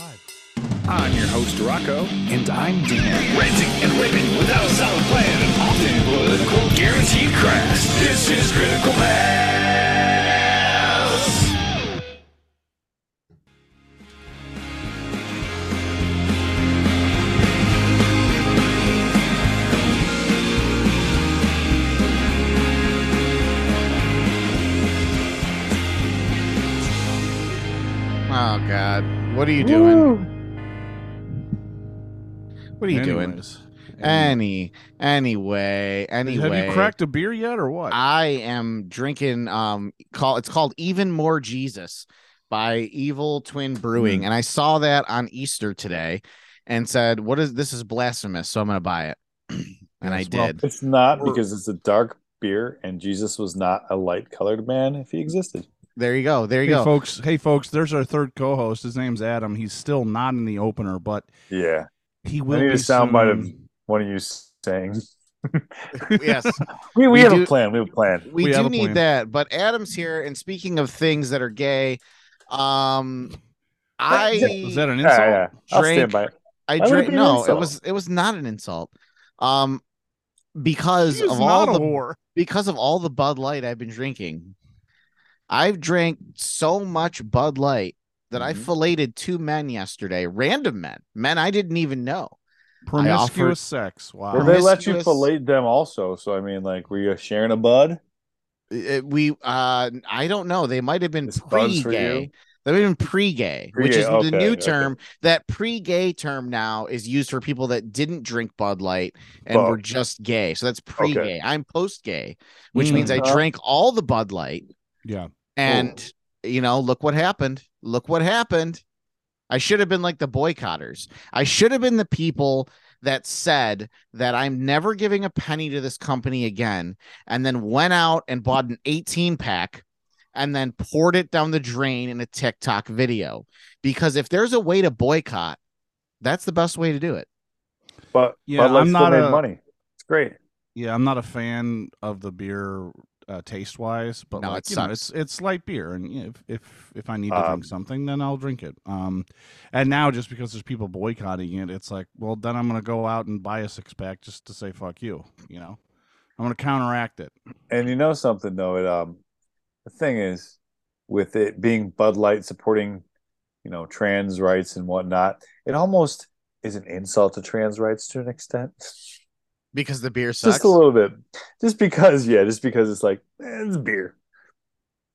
Five. I'm your host, Rocco. And I'm Dan. Ranting and raving without a solid plan and often political guaranteed crash. This is Critical Mass. What are you doing? What are you doing? Anyways. Any, anyway, anyway. Have you cracked a beer yet or what? I am drinking. Um, call it's called Even More Jesus by Evil Twin Brewing, and I saw that on Easter today, and said, "What is this? Is blasphemous." So I'm gonna buy it, and I Yes, well, did. It's not because it's a dark beer, and Jesus was not a light colored man if he existed. There you go. There you hey go. folks, hey folks, there's our third co-host. His name's Adam. He's still not in the opener, but Yeah. he will need be a soundbite of- soon. One of you saying, yes, we, we, We have do- a plan. We have a plan. we, We do need plan. that. But Adam's here, and speaking of things that are gay, um, I Is that an insult? yeah. I'll Drink- stand by it. I Why it drank. No, it was it was not an insult. Um, because of all the whore. because of all the Bud Light I've been drinking, I've drank so much Bud Light that I Mhm. filleted two men yesterday, random men, men I didn't even know. Promiscuous offered- sex. Wow. Well, they let you promiscuous- fillet them also. So, I mean, like, were you sharing a bud? It- we uh I don't know. They might have been This Bud's for pre-gay. They might have been pre-gay, which Pre-gay, is okay, the new okay. term. That pre-gay term now is used for people that didn't drink Bud Light and were just gay. So that's pre-gay. I'm post-gay, which Mm. means I Uh-huh. drank all the Bud Light Yeah. And you know, look what happened. Look what happened. I should have been like the boycotters. I should have been the people that said that I'm never giving a penny to this company again, and then went out and bought an 18 pack and then poured it down the drain in a TikTok video. Because if there's a way to boycott, that's the best way to do it. But, Yeah, Bud Light I'm not made a- money. It's great. Yeah, I'm not a fan of the beer uh, taste wise, but No, like it you know, it's it's light beer, and you know, if if if I need to Um, drink something, then I'll drink it. Um, and now just because there's people boycotting it, it's like, well, then I'm gonna go out and buy a six pack just to say fuck you. You know, I'm gonna counteract it. And you know something though, it um the thing is with it being Bud Light supporting, you know, trans rights and whatnot, it almost is an insult to trans rights to an extent. Because the beer sucks. Just a little bit. Just because, yeah, just because it's like eh, it's beer.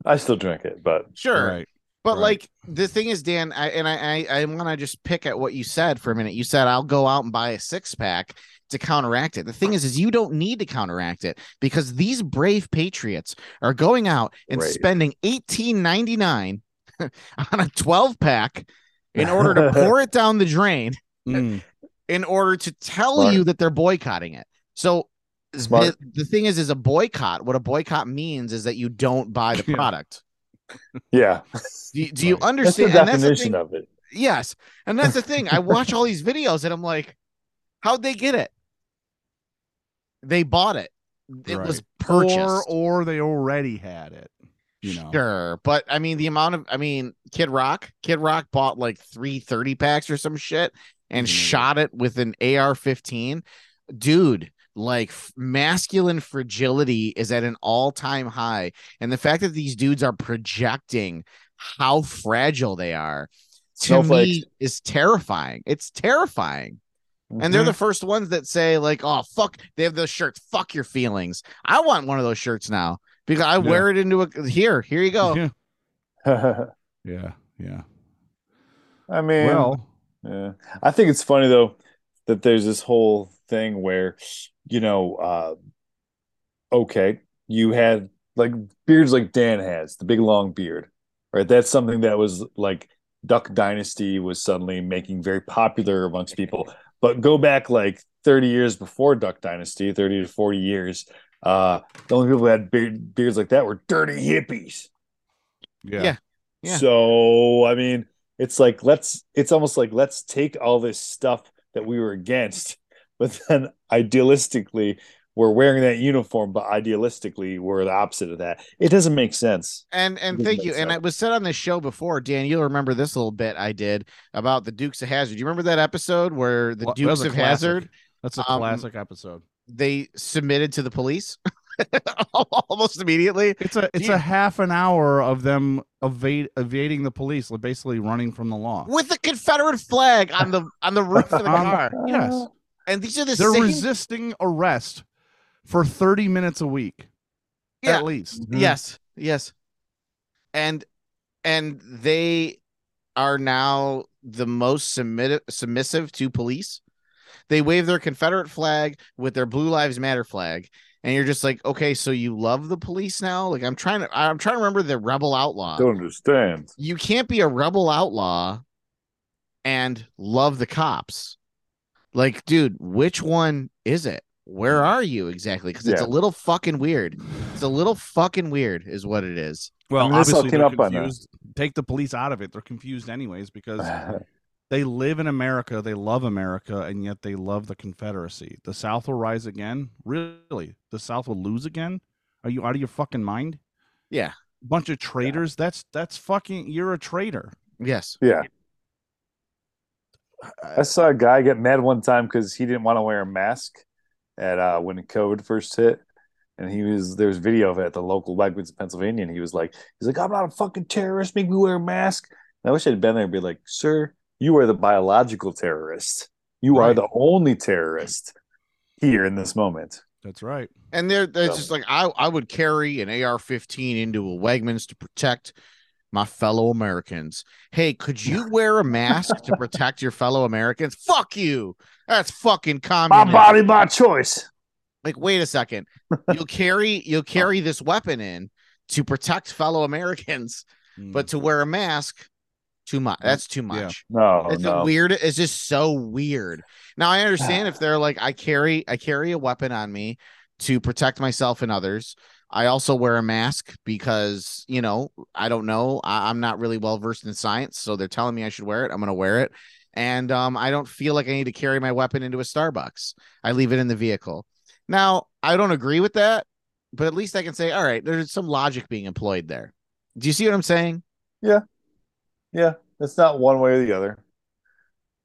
I still drink it, but Sure. Right. But Right. like the thing is, Dan, I, and I, I, I want to just pick at what you said for a minute. You said I'll go out and buy a six pack to counteract it. The thing is, is you don't need to counteract it because these brave patriots are going out and Brave. spending eighteen ninety nine on a twelve pack in order to pour it down the drain Mm. In order to tell Smart. you that they're boycotting it. So the, the thing is, is a boycott. What a boycott means is that you don't buy the product. yeah. Do, you- do you Right. That's the understand? And that's the definition of it. Yes. And that's the thing. I watch all these videos and I'm like, how'd they get it? They bought it. It was Right. purchased. or or they already had it. You know, Sure. But I mean, the amount of, I mean, Kid Rock, Kid Rock bought like three 30 packs or some shit and Mhm. shot it with an AR 15. Dude, like f- masculine fragility is at an all time high. And the fact that these dudes are projecting how fragile they are to Snowflakes. me is terrifying. It's terrifying. And they're Mhm. the first ones that say, like, oh, fuck, they have those shirts. Fuck your feelings. I want one of those shirts now because I Yeah. wear it into a here. Here you go. Yeah, Mm-hmm. yeah, yeah. I mean, Well, Yeah. I think it's funny though that there's this whole thing where, you know, uh okay, you had like beards like Dan has, the big long beard, right? That's something that was like Duck Dynasty was suddenly making very popular amongst people. But go back like 30 years before Duck Dynasty, 30 to 40 years, uh the only people who had beard, beards like that were dirty hippies. yeah, Yeah. Yeah. So I mean, it's like let's it's almost like let's take all this stuff that we were against, but then idealistically we're wearing that uniform, but idealistically we're the opposite of that. It doesn't make sense. And and thank make you. And sense. it was said on this show before, Dan. You'll remember this little bit I did about the Dukes of Hazzard. You remember that episode where the Well, Dukes of. Hazzard That's a Um, classic episode. they submitted to the police almost immediately? It's a it's you- a half an hour of them evade, evading the police, like basically running from the law. with the Confederate flag on the on the roof of the Um, car. Yes, And these are the they're same. resisting arrest for thirty minutes a week, Yeah. at least. Mhm. Yes, yes. And and they are now the most submit- submissive to police. They wave their Confederate flag with their Blue Lives Matter flag, and you're just like, okay, so you love the police now? Like I'm trying to, I'm trying to remember the rebel outlaw. Don't understand. You can't be a rebel outlaw and love the cops. Like, dude, which one is it? Where mm. are you exactly? Because it's Yeah. a little fucking weird. It's a little fucking weird, is what it is. Well, I mean, obviously they're up on confused. Take the police out of it; they're confused anyways because they live in America, they love America, and yet they love the Confederacy. The South will rise again. Really, the South will lose again. Are you out of your fucking mind? Yeah. Bunch of traitors. That's that's fucking. You're a traitor. Yes. yeah. I saw a guy get mad one time because he didn't want to wear a mask at uh when COVID first hit. And he was there was video of it at the local Wegmans in Pennsylvania, and he was like, he's like, I'm not a fucking terrorist, make me wear a mask. And I wish I'd been there and be like, sir, you are the biological terrorist. You are the only terrorist here in this moment. That's right. And they're, they're So- just like, I, I would carry an AR 15 into a Wegmans to protect my fellow Americans. Hey, could you wear a mask to protect your fellow Americans? Fuck you. That's fucking My body, my choice. Like, wait a second. You'll carry you'll carry this weapon in to protect fellow Americans, hmm. but to wear a mask, too much. That's too Yeah. much. No, it's no. weird it's just so weird. Now i understand if they're like i carry i carry a weapon on me to protect myself and others. I also wear a mask because you know i don't know. I, i'm not really well versed in science so they're telling me i should wear it. I'm going to wear it. And um, i don't feel like i need to carry my weapon into a starbucks. I leave it in the vehicle. Now i don't agree with that but at least i can say all right there's some logic being employed there. Do you see what i'm saying? Yeah, it's not one way or the other.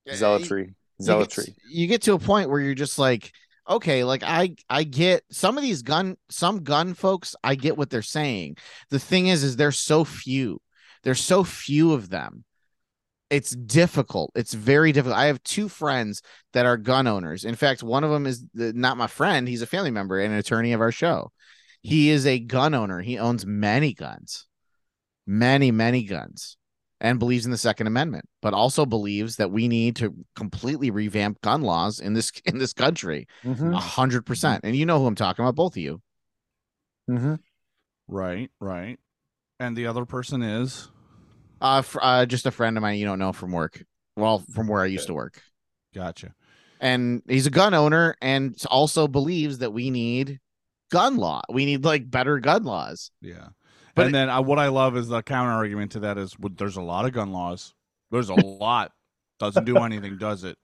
Uh, Zealotry. you get, Zealotry. you get to a point where you're just like okay like i i get some of these gun some gun folks i get what they're saying. The thing is is there's so few. There's so few of them. It's difficult. It's very difficult. I have two friends that are gun owners. In fact one of them is the, not my friend he's a family member and an attorney of our show. He is a gun owner. He owns many guns. Many many guns and believes in the second amendment but also believes that we need to completely revamp gun laws in this in this country. Mhm, a hundred percent. And you know who i'm talking about both of you. Mhm. Right, right. And the other person is? Uh, fr- uh just a friend of mine you don't know from work. Well from where i used to work. Gotcha. and he's a gun owner and also believes that we need gun law. We need like better gun laws. Yeah. But and then I, what I love is the counter argument to that is well, there's a lot of gun laws. There's a lot. Doesn't do anything, does it?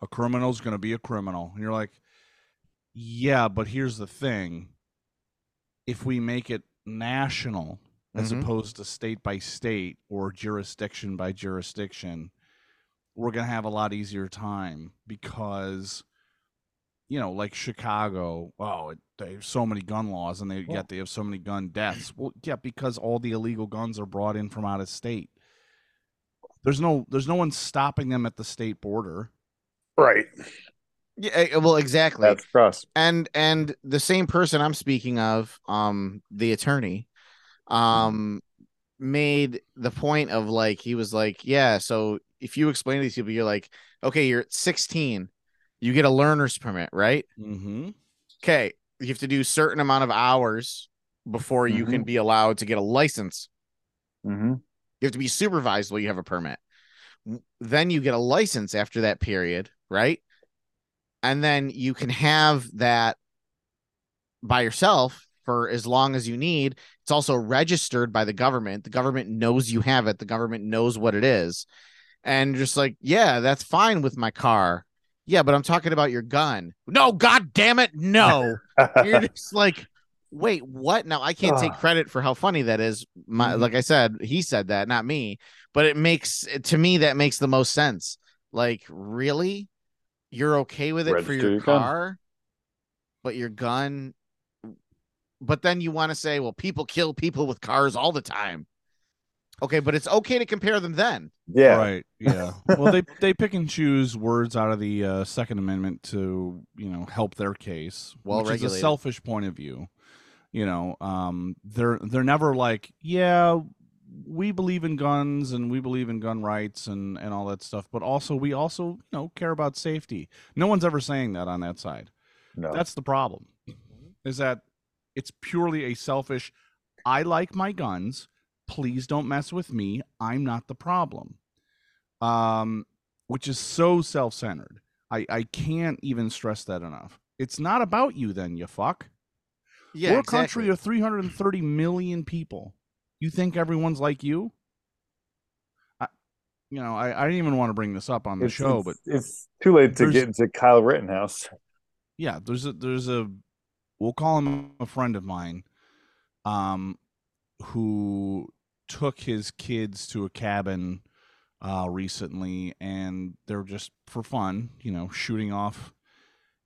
A criminal's going to be a criminal. And you're like, yeah, but here's the thing. If we make it national as Mhm. opposed to state by state or jurisdiction by jurisdiction, we're going to have a lot easier time because you know, like Chicago, oh, it, they have so many gun laws, and they Well- yet they have so many gun deaths. Well, yeah, because all the illegal guns are brought in from out of state. There's no, there's no one stopping them at the state border. Right. yeah eh, well exactly That's cross. and and the same person i'm speaking of um the attorney um made the point of like he was like yeah so if you explain to these people you're like okay you're 16 you get a learner's permit right Mm-hmm. okay you have to do certain amount of hours before you can be allowed to get a license hmm you have to be supervised while you have a permit. Then you get a license after that period, right? And then you can have that by yourself for as long as you need. It's also registered by the government. The government knows you have it. The government knows what it is. And just like, yeah, that's fine with my car. Yeah, but I'm talking about your gun. No, god damn it, no. You're just like, wait, what? Now I can't take credit for how funny that is. My Mhm. like I said, he said that, not me. But it makes to me that makes the most sense. Like, really? You're okay with it for Register your your gun. car, but your gun. But then you want to say, well, people kill people with cars all the time. Okay, but it's okay to compare them then. Yeah. Right. Yeah. well, they they pick and choose words out of the uh, Second Amendment to you know help their case, Well which is a selfish point of view. You know, um, they're they're never like, yeah, we believe in guns and we believe in gun rights and and all that stuff, but also we also you know care about safety. No one's ever saying that on that side. No. That's the problem. Is that it's purely a selfish I like my guns. Please don't mess with me. I'm not the problem. Um which is so self-centered. I I can't even stress that enough. It's not about you then, you fuck. Yeah, We're a exactly. country of 330 million people. You think everyone's like you? I, you know, I, I didn't even want to bring this up on the It's- show, it's, but it's too late to get into Kyle Rittenhouse. yeah there's a there's a we'll call him a friend of mine um who took his kids to a cabin uh recently and they're just for fun you know shooting off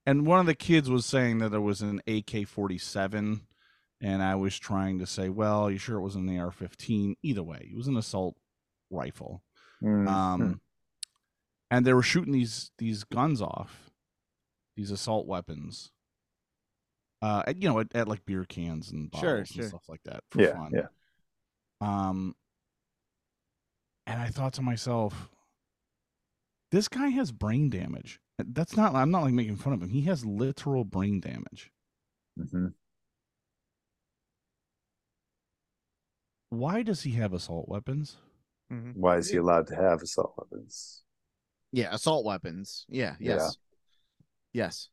and one of the kids was saying that it was an AK-47 and I was trying to say well you sure it was an AR-15 either way it was an assault rifle Mm. um, and they were shooting these these guns off, these assault weapons. Uh, at, you know, at, at like beer cans and bottles Sure, and sure. stuff like that for yeah, fun. yeah. Um, and I thought to myself, this guy has brain damage. That's not. I'm not like making fun of him. He has literal brain damage. hmm Why does he have assault weapons? Mhm. Why is he allowed to have assault weapons? Yeah, assault weapons. Yeah, Yeah. yes. Yes.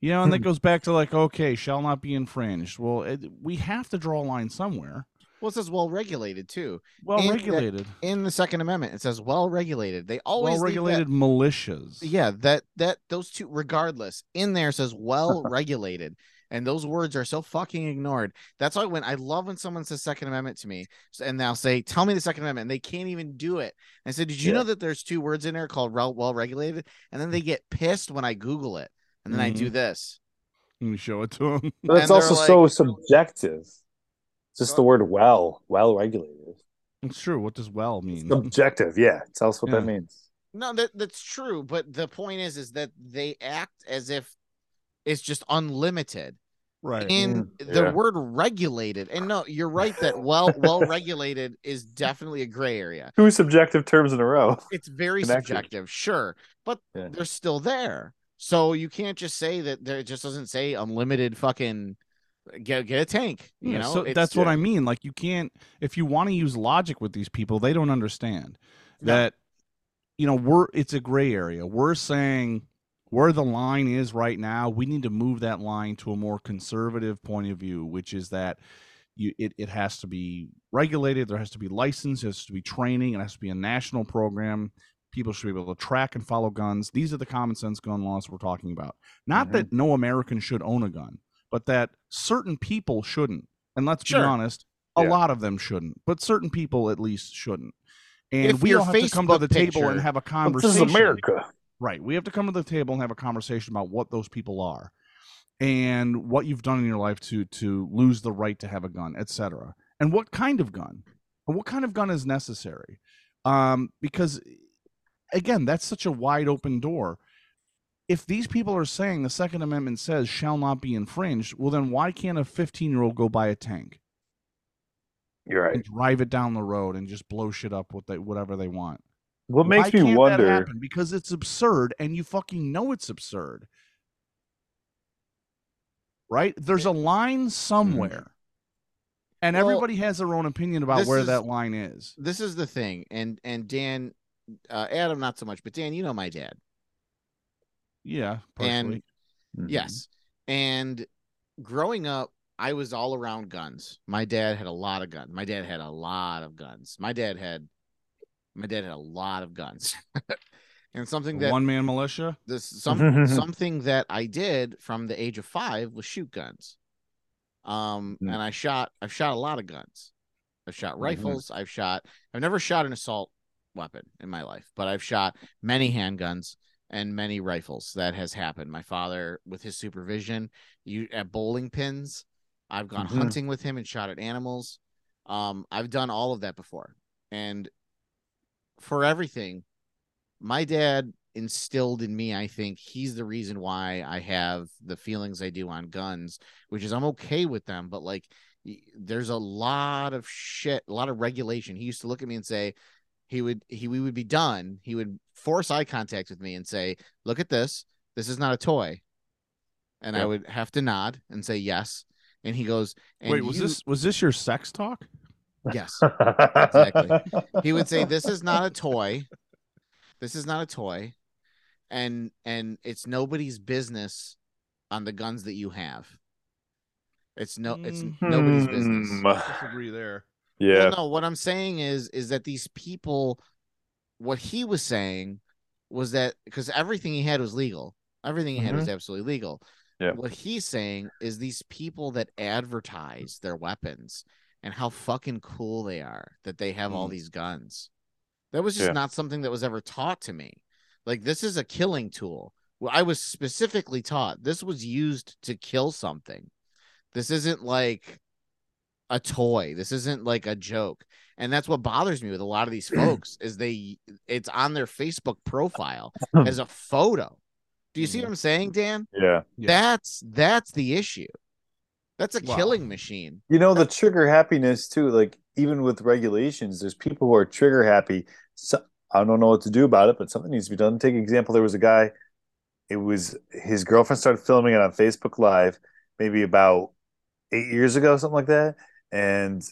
You know, and that goes back to like, okay, shall not be infringed. Well, it, we have to draw a line somewhere. Well, it says well regulated too. Well And that- regulated. In the Second Amendment, it says well regulated. They always well leave that- regulated militias. Yeah, that that those two, regardless, in there says well regulated, and those words are so fucking ignored. That's why when I love when someone says Second Amendment to me, and they'll say, "Tell me the Second Amendment," and they can't even do it. I said, "Did you Yeah. know that there's two words in there called well regulated?" And then they get pissed when I Google it, and then I do mm-hmm. this. Let me show it to him. But it's also they're so subjective. Just the word well, well regulated. It's true. What does well mean? objective. yeah. Tell us what that means. No, that that's true, but the point is, is that they act as if it's just unlimited. right. in Mm, the yeah. word regulated and no you're right that well well regulated is definitely a gray area Two subjective terms in a row. it's very Connected. subjective sure but Yeah. they're still there so you can't just say that there it just doesn't say unlimited fucking get get a tank you Yeah, know so It's- that's what. I mean. Like you can't if you want to use logic with these people, they don't understand No. that you know, we're it's a gray area. We're saying where the line is right now, we need to move that line to a more conservative point of view, which is that you it, it has to be regulated, there has to be license, there has to be training, it has to be a national program. People should be able to track and follow guns. These are the common sense gun laws we're talking about. Not Mhm. that no American should own a gun, but that certain people shouldn't. And let's Sure. be honest, a Yeah. lot of them shouldn't, but certain people at least shouldn't. And If we your all have to come to Facebook the table and have a conversation. this is America. Right. We have to come to the table and have a conversation about what those people are and what you've done in your life to to lose the right to have a gun, etc. And what kind of gun? And what kind of gun is necessary? Um, because again, that's such a wide open door. If these people are saying the Second Amendment says shall not be infringed, well then why can't a 15 year old go buy a tank You're right. and drive it down the road and just blow shit up with they, whatever they want? What Why makes me can't that wonder happen? Because it's absurd, and you fucking know it's absurd. Right? There's a line somewhere, and Well, everybody has their own opinion about where is- that line is. this is the thing and and dan uh, adam not so much but dan you know my dad Yeah, And- personally. Mhm. Yes. And growing up, I was all around guns. My dad had a lot of guns. My dad had a lot of guns. My dad had my dad had a lot of guns. and something that One man militia. this some something that I did from the age of five was shoot guns. Um, Hmm. and I shot I've shot a lot of guns. I've shot Mm-hmm. rifles. I've shot. I've never shot an assault weapon in my life, but I've shot many handguns and many rifles. That has happened. My father, with his supervision, you at bowling pins. I've gone Mhm. hunting with him and shot at animals. Um, I've done all of that before, and for everything, my dad instilled in me. I think he's the reason why I have the feelings I do on guns, which is I'm okay with them, but like there's a lot of shit, a lot of regulation. He used to look at me and say, he would he we would be done. He would force eye contact with me and say, "Look at this. This is not a toy." And I would have to nod and say yes. And he goes, and Wait, was you- this was this your sex talk? yes?" Exactly. he would say this is not a toy this is not a toy and and it's nobody's business on the guns that you have it's no it's Mm. nobody's business Hmm. Disagree there. Yeah. well, no what i'm saying is is that these people what he was saying was that because everything he had was legal everything he had was absolutely legal Yeah. what he's saying is these people that advertise their weapons and how fucking cool they are that they have all Mm. these guns that was just Yeah. not something that was ever taught to me like this is a killing tool well i was specifically taught this was used to kill something this isn't like a toy this isn't like a joke and that's what bothers me with a lot of these folks is they it's on their facebook profile as a photo do you see what mm. i'm saying dan Yeah. Yeah. that's that's the issue that's a Wow. killing machine You know, the trigger happiness too, like even with regulations, there's people who are trigger happy. So I don't know what to do about it, but something needs to be done. Take example, there was a guy, it was his girlfriend started filming it on Facebook Live maybe about eight years ago, something like that. And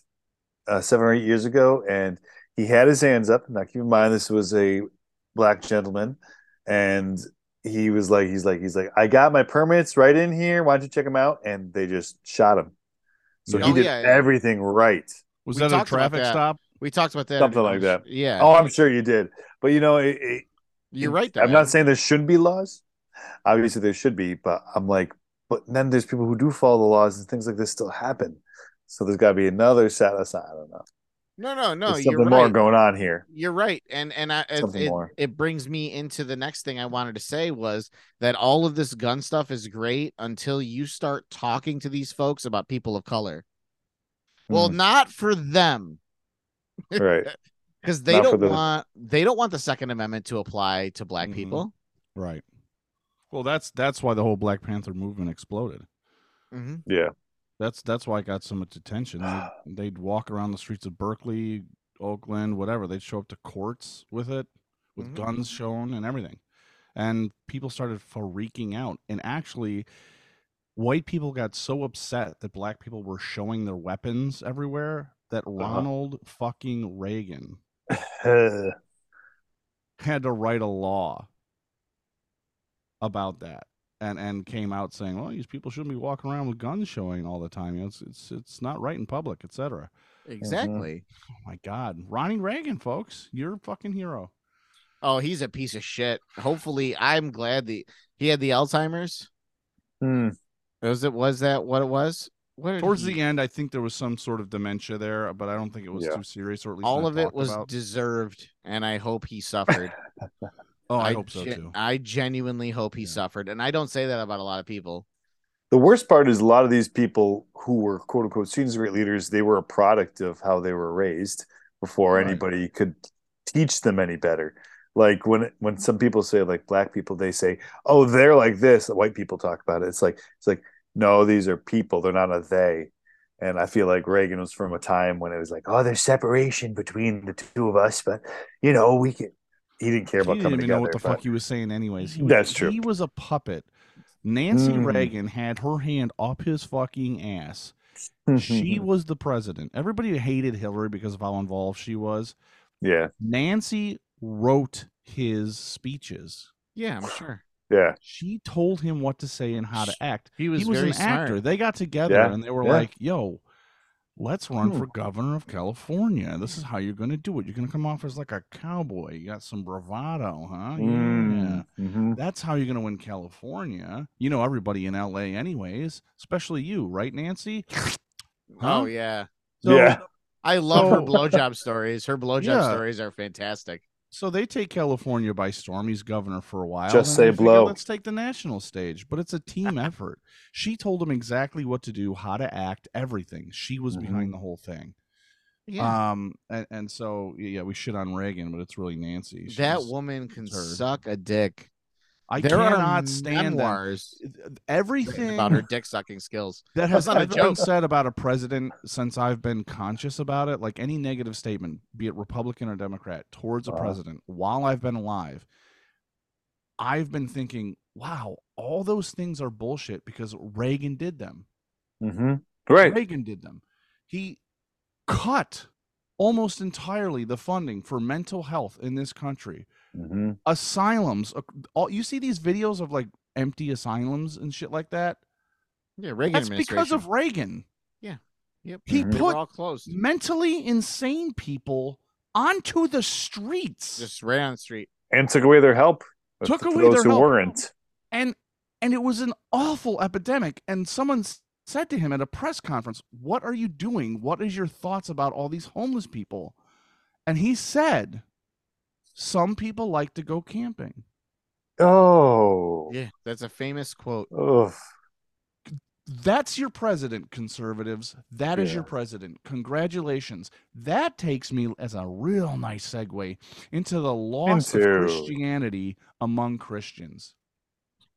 uh, seven or eight years ago, and he had his hands up. Now keep in mind this was a black gentleman, and he was like, he's like, he's like, I got my permits right in here. Why don't you check them out? And they just shot him. So Yeah. he Oh, did yeah, yeah. everything right. Was We that a traffic that. stop? we talked about that Something like that. yeah Oh, I'm sure you did. But you know, it, it, you're right though, I'm not saying there shouldn't be laws. Obviously, there should be, but I'm like, but then there's people who do follow the laws and things like this still happen. So there's got to be another set aside. I don't know. no no no there's you're something more going on here. You're right, and and I, it, Something it, more. it brings me into the next thing I wanted to say was that all of this gun stuff is great until you start talking to these folks about people of color. Well, Hmm. not for them right. because they Not don't the- want they don't want the Second Amendment to apply to black Mm-hmm. Mhm. people. Right. Well, that's that's why the whole Black Panther movement exploded. hmm Yeah. That's that's why I got so much attention. They'd, they'd walk around the streets of Berkeley, Oakland, whatever. They'd show up to courts with it, with Mhm. guns shown and everything, and people started freaking out. And actually, white people got so upset that black people were showing their weapons everywhere that Ronald fucking Reagan had to write a law about that and and came out saying well these people shouldn't be walking around with guns showing all the time you know, it's it's it's not right in public etc Exactly. oh my god ronnie reagan folks you're a fucking hero Oh, he's a piece of shit. Hopefully, I'm glad that he had the Alzheimer's. Hmm. Was it? Was that what it was? What towards he- the end i think there was some sort of dementia there but i don't think it was Yeah. too serious or at least all of it was about. deserved, and I hope he suffered. oh i, hope so gen- too I genuinely hope he Yeah. suffered, and I don't say that about a lot of people. The worst part is a lot of these people who were quote unquote students of great leaders, they were a product of how they were raised before Right. anybody could teach them any better. Like when when some people say like black people, they say, "Oh, they're like this." White people talk about it. It's like it's like no, these are people. They're not a they. And I feel like Reagan was from a time when it was like, "Oh, there's separation between the two of us," but you know, we can. He didn't care about coming. he about didn't coming even together. know what the but- fuck he was saying anyways he was, That's true. he was a puppet nancy Mm. reagan had her hand up his fucking ass she was the president. Everybody hated Hillary because of how involved she was. yeah, Nancy wrote his speeches. Yeah, I'm sure yeah, She told him what to say and how to act. he was, he was very an smart. actor. They got together Yeah, and they were yeah. like, "Yo, let's run Hmm. for governor of California. This is how you're going to do it. You're going to come off as like a cowboy. You got some bravado, huh? Yeah. Mm, mhm. That's how you're going to win California. You know everybody in LA, anyways, especially you, right, Nancy? Oh yeah. So, Yeah. I love her So- blowjob stories. Her blowjob Yeah. stories are fantastic. So they take California by storm. He's governor for a while. Just then they say figure, blow. Let's take the national stage. But it's a team effort. She told him exactly what to do, how to act, everything. She was Mm-hmm. behind the whole thing. Yeah. Um, and, and so yeah, we shit on Reagan, but it's really Nancy. that woman can suck a dick. I there cannot stand that. memoirs Everything about her dick sucking skills. that has not ever been said about a president since I've been conscious about it, like any negative statement, be it Republican or Democrat, towards a Uh-huh. president while I've been alive, I've been thinking, wow, all those things are bullshit because Reagan did them. Mhm. Right. Reagan did them. He cut almost entirely the funding for mental health in this country. Mhm. Asylums, all you see these videos of like empty asylums and shit like that. Yeah, Reagan That's because of Reagan. Yeah. Yep. He Mhm. Put all closed. mentally insane people onto the streets Just right on the street. And took away their help. Took for away those their who help. weren't. and and it was an awful epidemic and someone said to him at a press conference what are you doing what is your thoughts about all these homeless people and he said some people like to go camping Oh. Yeah, that's a famous quote. Ugh. that's your president conservatives That is your president congratulations that takes me as a real nice segue into the loss Into- of christianity among christians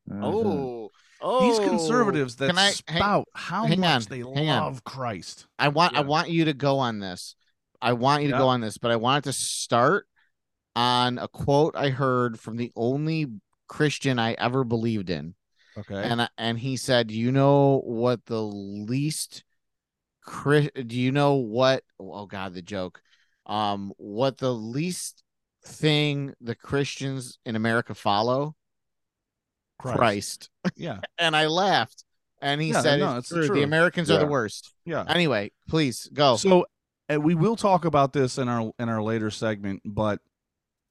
Mhm. Oh, oh. these conservatives that Can I- hang- spout how hang much on, they hang on. love Christ. I want I want you to go on this. I want you to Yeah. go on this, but I want it to start on a quote I heard from the only Christian I ever believed in. Okay. And and he said, "You know what the least Chris do you know what oh god the joke. Um what the least thing the Christians in America follow? Christ. Yeah. And I laughed. And he Yeah, said no, it's true. The. Americans are the worst. Yeah. Anyway, please go. So and we will talk about this in our in our later segment, but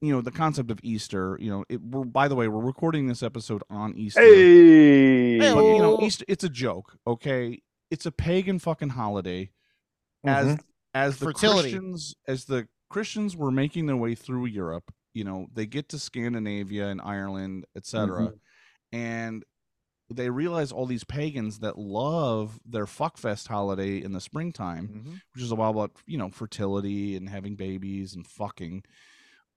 you know the concept of Easter. You know, it, we're by the way we're recording this episode on Easter. Hey. but you know Easter it's a joke. Okay, it's a pagan fucking holiday. As Mhm. as the Fertility. Christians as the Christians were making their way through Europe, you know, they get to Scandinavia and Ireland, etc. And they realize all these pagans that love their fuckfest holiday in the springtime, Mhm. which is all about, you know, fertility and having babies and fucking.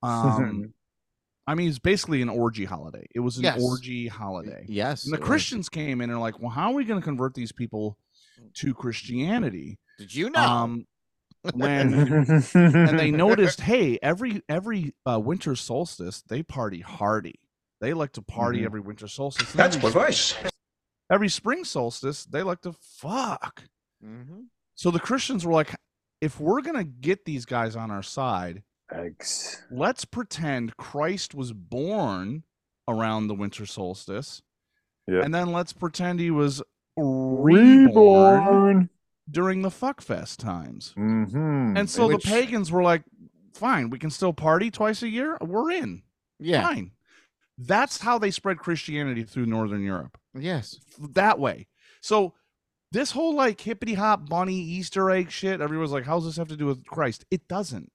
Um I mean, it's basically an orgy holiday. It was an Yes. orgy holiday. Yes. And the it was. Christians came in and are like, well, how are we going to convert these people to Christianity? Did you know? Um, when and they noticed, hey, every every uh, winter solstice they party hardy. They like to party Mhm. every winter solstice. and That's every, perverse. every spring solstice they like to fuck. Mhm. So the Christians were like, if we're gonna get these guys on our side, Eggs. let's pretend Christ was born around the winter solstice, Yeah. and then let's pretend he was reborn Reborn. during the fuckfest times. Mm-hmm. And so Which- the pagans were like, fine, we can still party twice a year. We're in. Yeah. Fine. That's how they spread Christianity through Northern Europe. Yes. That way. So this whole like hippity hop bunny Easter egg shit, everyone's like, how's this have to do with Christ? It doesn't.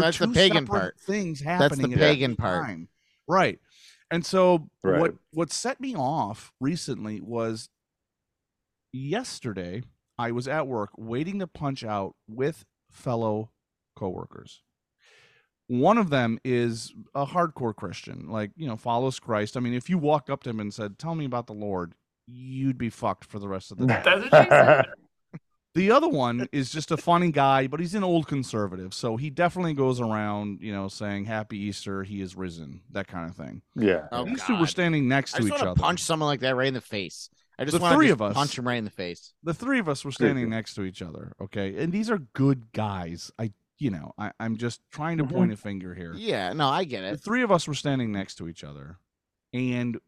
They're That's the pagan part. Things That's the happening. at pagan the part. time. Right. And so Right. what what set me off recently was yesterday I was at work waiting to punch out with fellow coworkers. One of them is a hardcore Christian, like, you know, follows Christ. I mean, if you walked up to him and said, Tell me about the Lord, you'd be fucked for the rest of the day. That's what she said. The other one is just a funny guy, but he's an old conservative. So he definitely goes around, you know, saying, Happy Easter, he is risen, that kind of thing. yeah. Oh, These two were standing next I to just each want other. to punch someone like that right in the face. I just The want three to of us. punch him right in the face. the three of us were standing next to each other okay and these are good guys i you know I, i'm just trying to Mhm. point a finger here Yeah, no, I get it. the it. three of us were standing next to each other and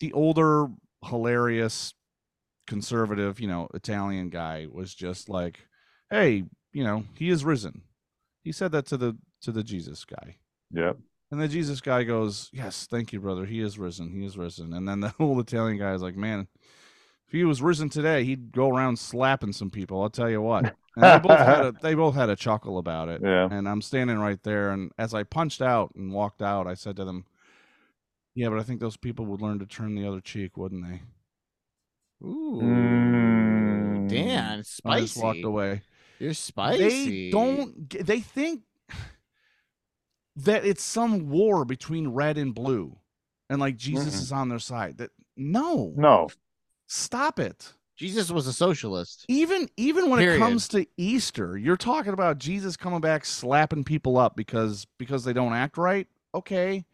the older hilarious conservative you know italian guy was just like hey, you know, he is risen. He said that to the to the Jesus guy. Yep. And the Jesus guy goes, Yes, thank you, brother. He is risen. He is risen. And then the old Italian guy is like, Man, if he was risen today, he'd go around slapping some people. I'll tell you what. And they both had a, they both had a chuckle about it. Yeah. And I'm standing right there. And as I punched out and walked out, I said to them, Yeah, but I think those people would learn to turn the other cheek, wouldn't they? Ooh, Mm. Dan, I just walked away. You're spicy. They don't. They think that it's some war between red and blue, and like Jesus Mm-mm. is on their side. That no, No. stop it. Jesus was a socialist. Even even when Period. it comes to Easter, you're talking about Jesus coming back slapping people up because because they don't act right. Okay,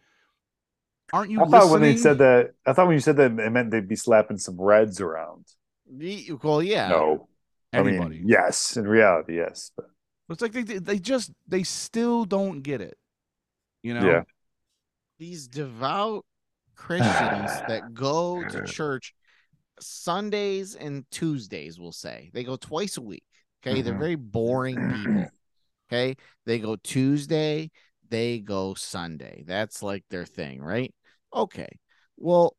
aren't you? I thought when they said that, I thought when you said that, it meant they'd be slapping some reds around. Well, yeah. No. anybody, I mean, yes, in reality, yes. But it's like they they just they still don't get it. You know. Yeah. These devout Christians that go to church Sundays and Tuesdays, we'll say they go twice a week. Okay. They're Mhm. very boring people. Okay. They go Tuesday, they go Sunday. That's like their thing, right? Okay. Well,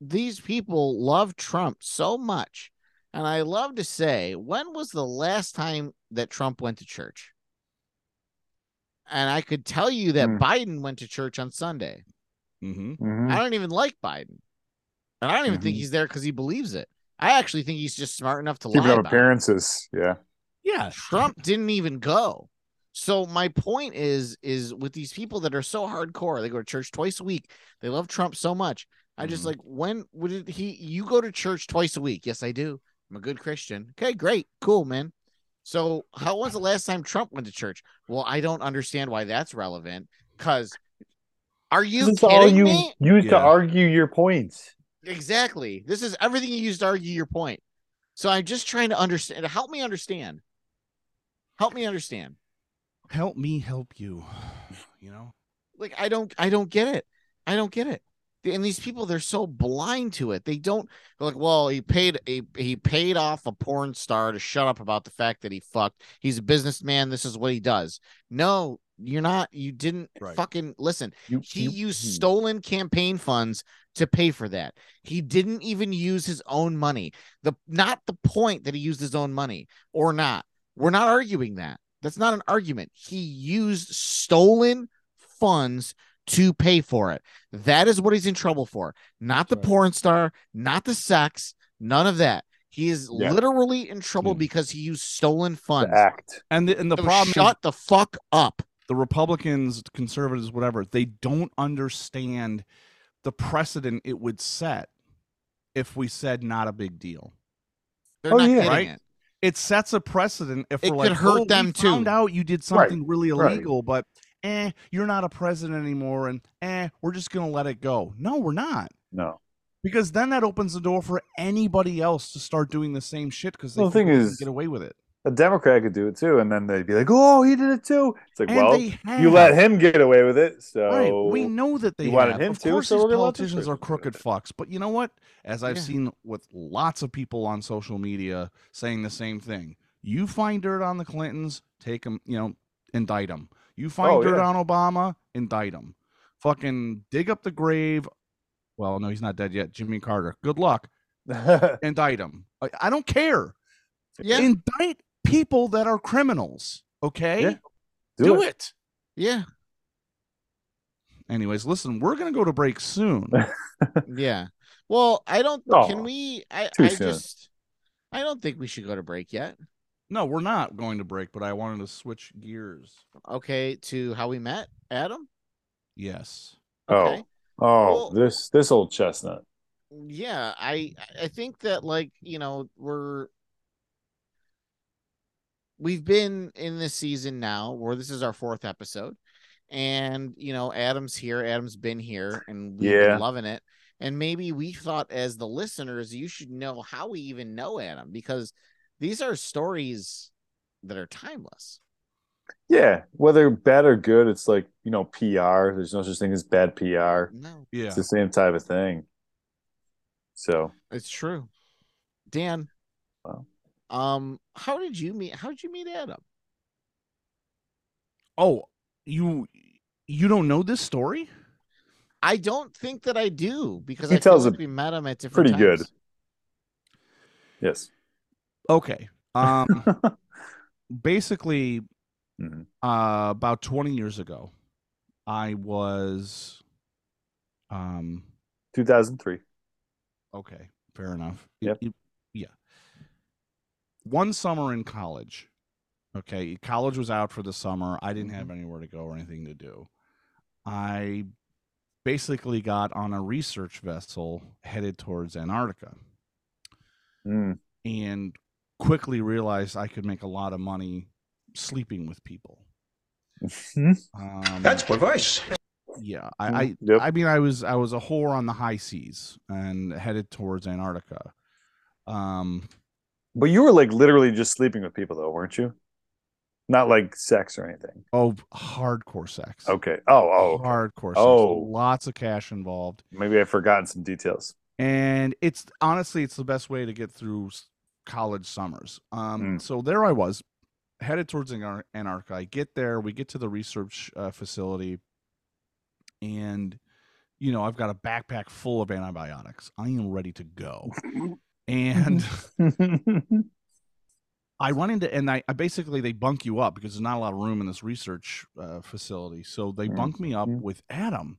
these people love Trump so much. And I love to say, when was the last time that Trump went to church? And I could tell you that Hmm. Biden went to church on Sunday. Mm-hmm. Mhm. I don't even like Biden. And I don't even think Mhm. he's there because he believes it. I actually think he's just smart enough to keeping lie up about it. appearances. Yeah. Yeah. Trump didn't even go. So my point is, is with these people that are so hardcore, they go to church twice a week. They love Trump so much. I just Mhm. like when would it, he? You go to church twice a week? Yes, I do. I'm a good Christian. Okay, great, cool, man. So how was the last time Trump went to church? Well, I don't understand why that's relevant. Because are you This is all kidding you me? use to argue your points. Exactly. This is everything you use to argue your point. So I'm just trying to understand. Help me understand. Help me understand. Help me help you. You know. Like I don't I don't get it. I don't get it. And these people they're so blind to it. They don't like, well, he paid a he paid off a porn star to shut up about the fact that he fucked. He's a businessman. This is what he does. No, you're not. You didn't Right. fucking listen. You, He you- used hmm. stolen campaign funds to pay for that. He didn't even use his own money. The not the point that he used his own money or not. We're not arguing that. That's not an argument. He used stolen funds to pay for it. That is what he's in trouble for. Not the Right. porn star, not the sex, none of that. He is Yeah. literally in trouble Hmm. because he used stolen funds. the act. And the and the So problem is shut the fuck up. the Republicans, conservatives, whatever, they don't understand the precedent it would set if we said not a big deal. They're Oh, not yeah. getting Right? it. It sets a precedent if It we're could like, hurt "Oh, them, too." Found out you did something really right. illegal, but eh, you're not a president anymore, and eh, we're just gonna let it go. No, we're not. No. Because then that opens the door for anybody else to start doing the same shit because they Well, the thing can is- get away with it. A Democrat could do it too, and then they'd be like, "Oh, he did it too." It's like, And well, you let him get away with it, so Right. We know that they wanted have. him of to, course, so these we're gonna let this politicians are crooked fucks. But you know what? As I've Yeah. seen with lots of people on social media saying the same thing. You find dirt on the Clintons, take them, you know, indict them. You find Oh, dirt yeah. on Obama, indict him. Fucking dig up the grave. Well, no, he's not dead yet. Jimmy Carter. Good luck. Indict him. I, I don't care. Yeah. Indict people that are criminals. Okay. Yeah. Do, it. Yeah. Anyways, listen, we're gonna go to break soon. Yeah. Well, I don't Oh, can we I I soon. just I don't think we should go to break yet. No, we're not going to break, but I wanted to switch gears. Okay, to how we met, Adam? Yes. Oh, okay. Oh, oh, Well- this this old chestnut. yeah i i think that like you know we're we've been in this season now where this is our fourth episode and you know adam's here adam's been here and we've Yeah. been loving it and maybe we thought as the listeners you should know how we even know adam because these are stories that are timeless Yeah, whether bad or good, it's like you know PR. There's no such thing as bad PR. no Yeah. It's the same type of thing. So it's true dan Wow. Um, how did you meet? How did you meet Adam? Oh, you you don't know this story? I don't think that I do because He I tells like it we met him at different pretty good. Yes. Okay. Um basically Mhm. uh about 20 years ago I was um 2003. okay, fair enough. Yep. y- yeah. One summer in college. Okay, college was out for the summer. I didn't have anywhere to go or anything to do. I basically got on a research vessel headed towards Antarctica. Mm. and quickly realized I could make a lot of money sleeping with people. Um, That's advice. yeah. I, I Yep. I mean I was I was a whore on the high seas and headed towards Antarctica. Um, But you were like literally just sleeping with people though, weren't you? Not like sex or anything. oh, hardcore sex. Okay. Oh, oh. okay. Hardcore sex. Oh. Lots of cash involved. Maybe I've forgotten some details. and it's honestly it's the best way to get through college summers um Mm. so there i was headed towards antarctica i get there we get to the research uh, facility and you know i've got a backpack full of antibiotics i am ready to go and I run into and I, I basically they bunk you up because there's not a lot of room in this research uh, facility. So they Mm, bunk me up mm. with Adam,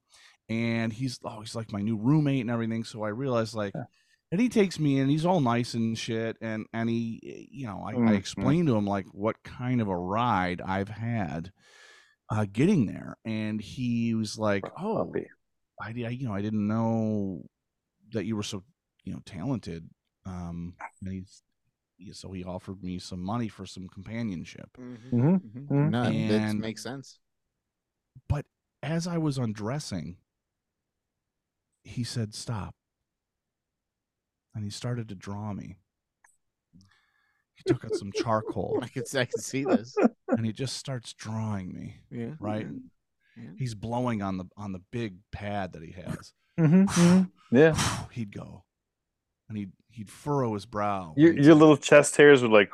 and he's oh he's like my new roommate and everything. So I realized like, Yeah. and he takes me in. He's all nice and shit, and and he you know I, Mm, I explained to him like what kind of a ride I've had uh, getting there, and he was like, oh. I, di- you know I didn't know that you were so you know talented. Um, and he's yeah, so he offered me some money for some companionship. Mhm. Mhm. No, that makes sense. But as I was undressing, he said, "Stop," and he started to draw me. He took out some charcoal I can I can see this. and he just starts drawing me. Yeah. Right? Yeah. He's blowing on the on the big pad that he has. Mhm, mhm. Yeah. He'd go, and he'd he'd furrow his brow. Your, your little chest hairs would like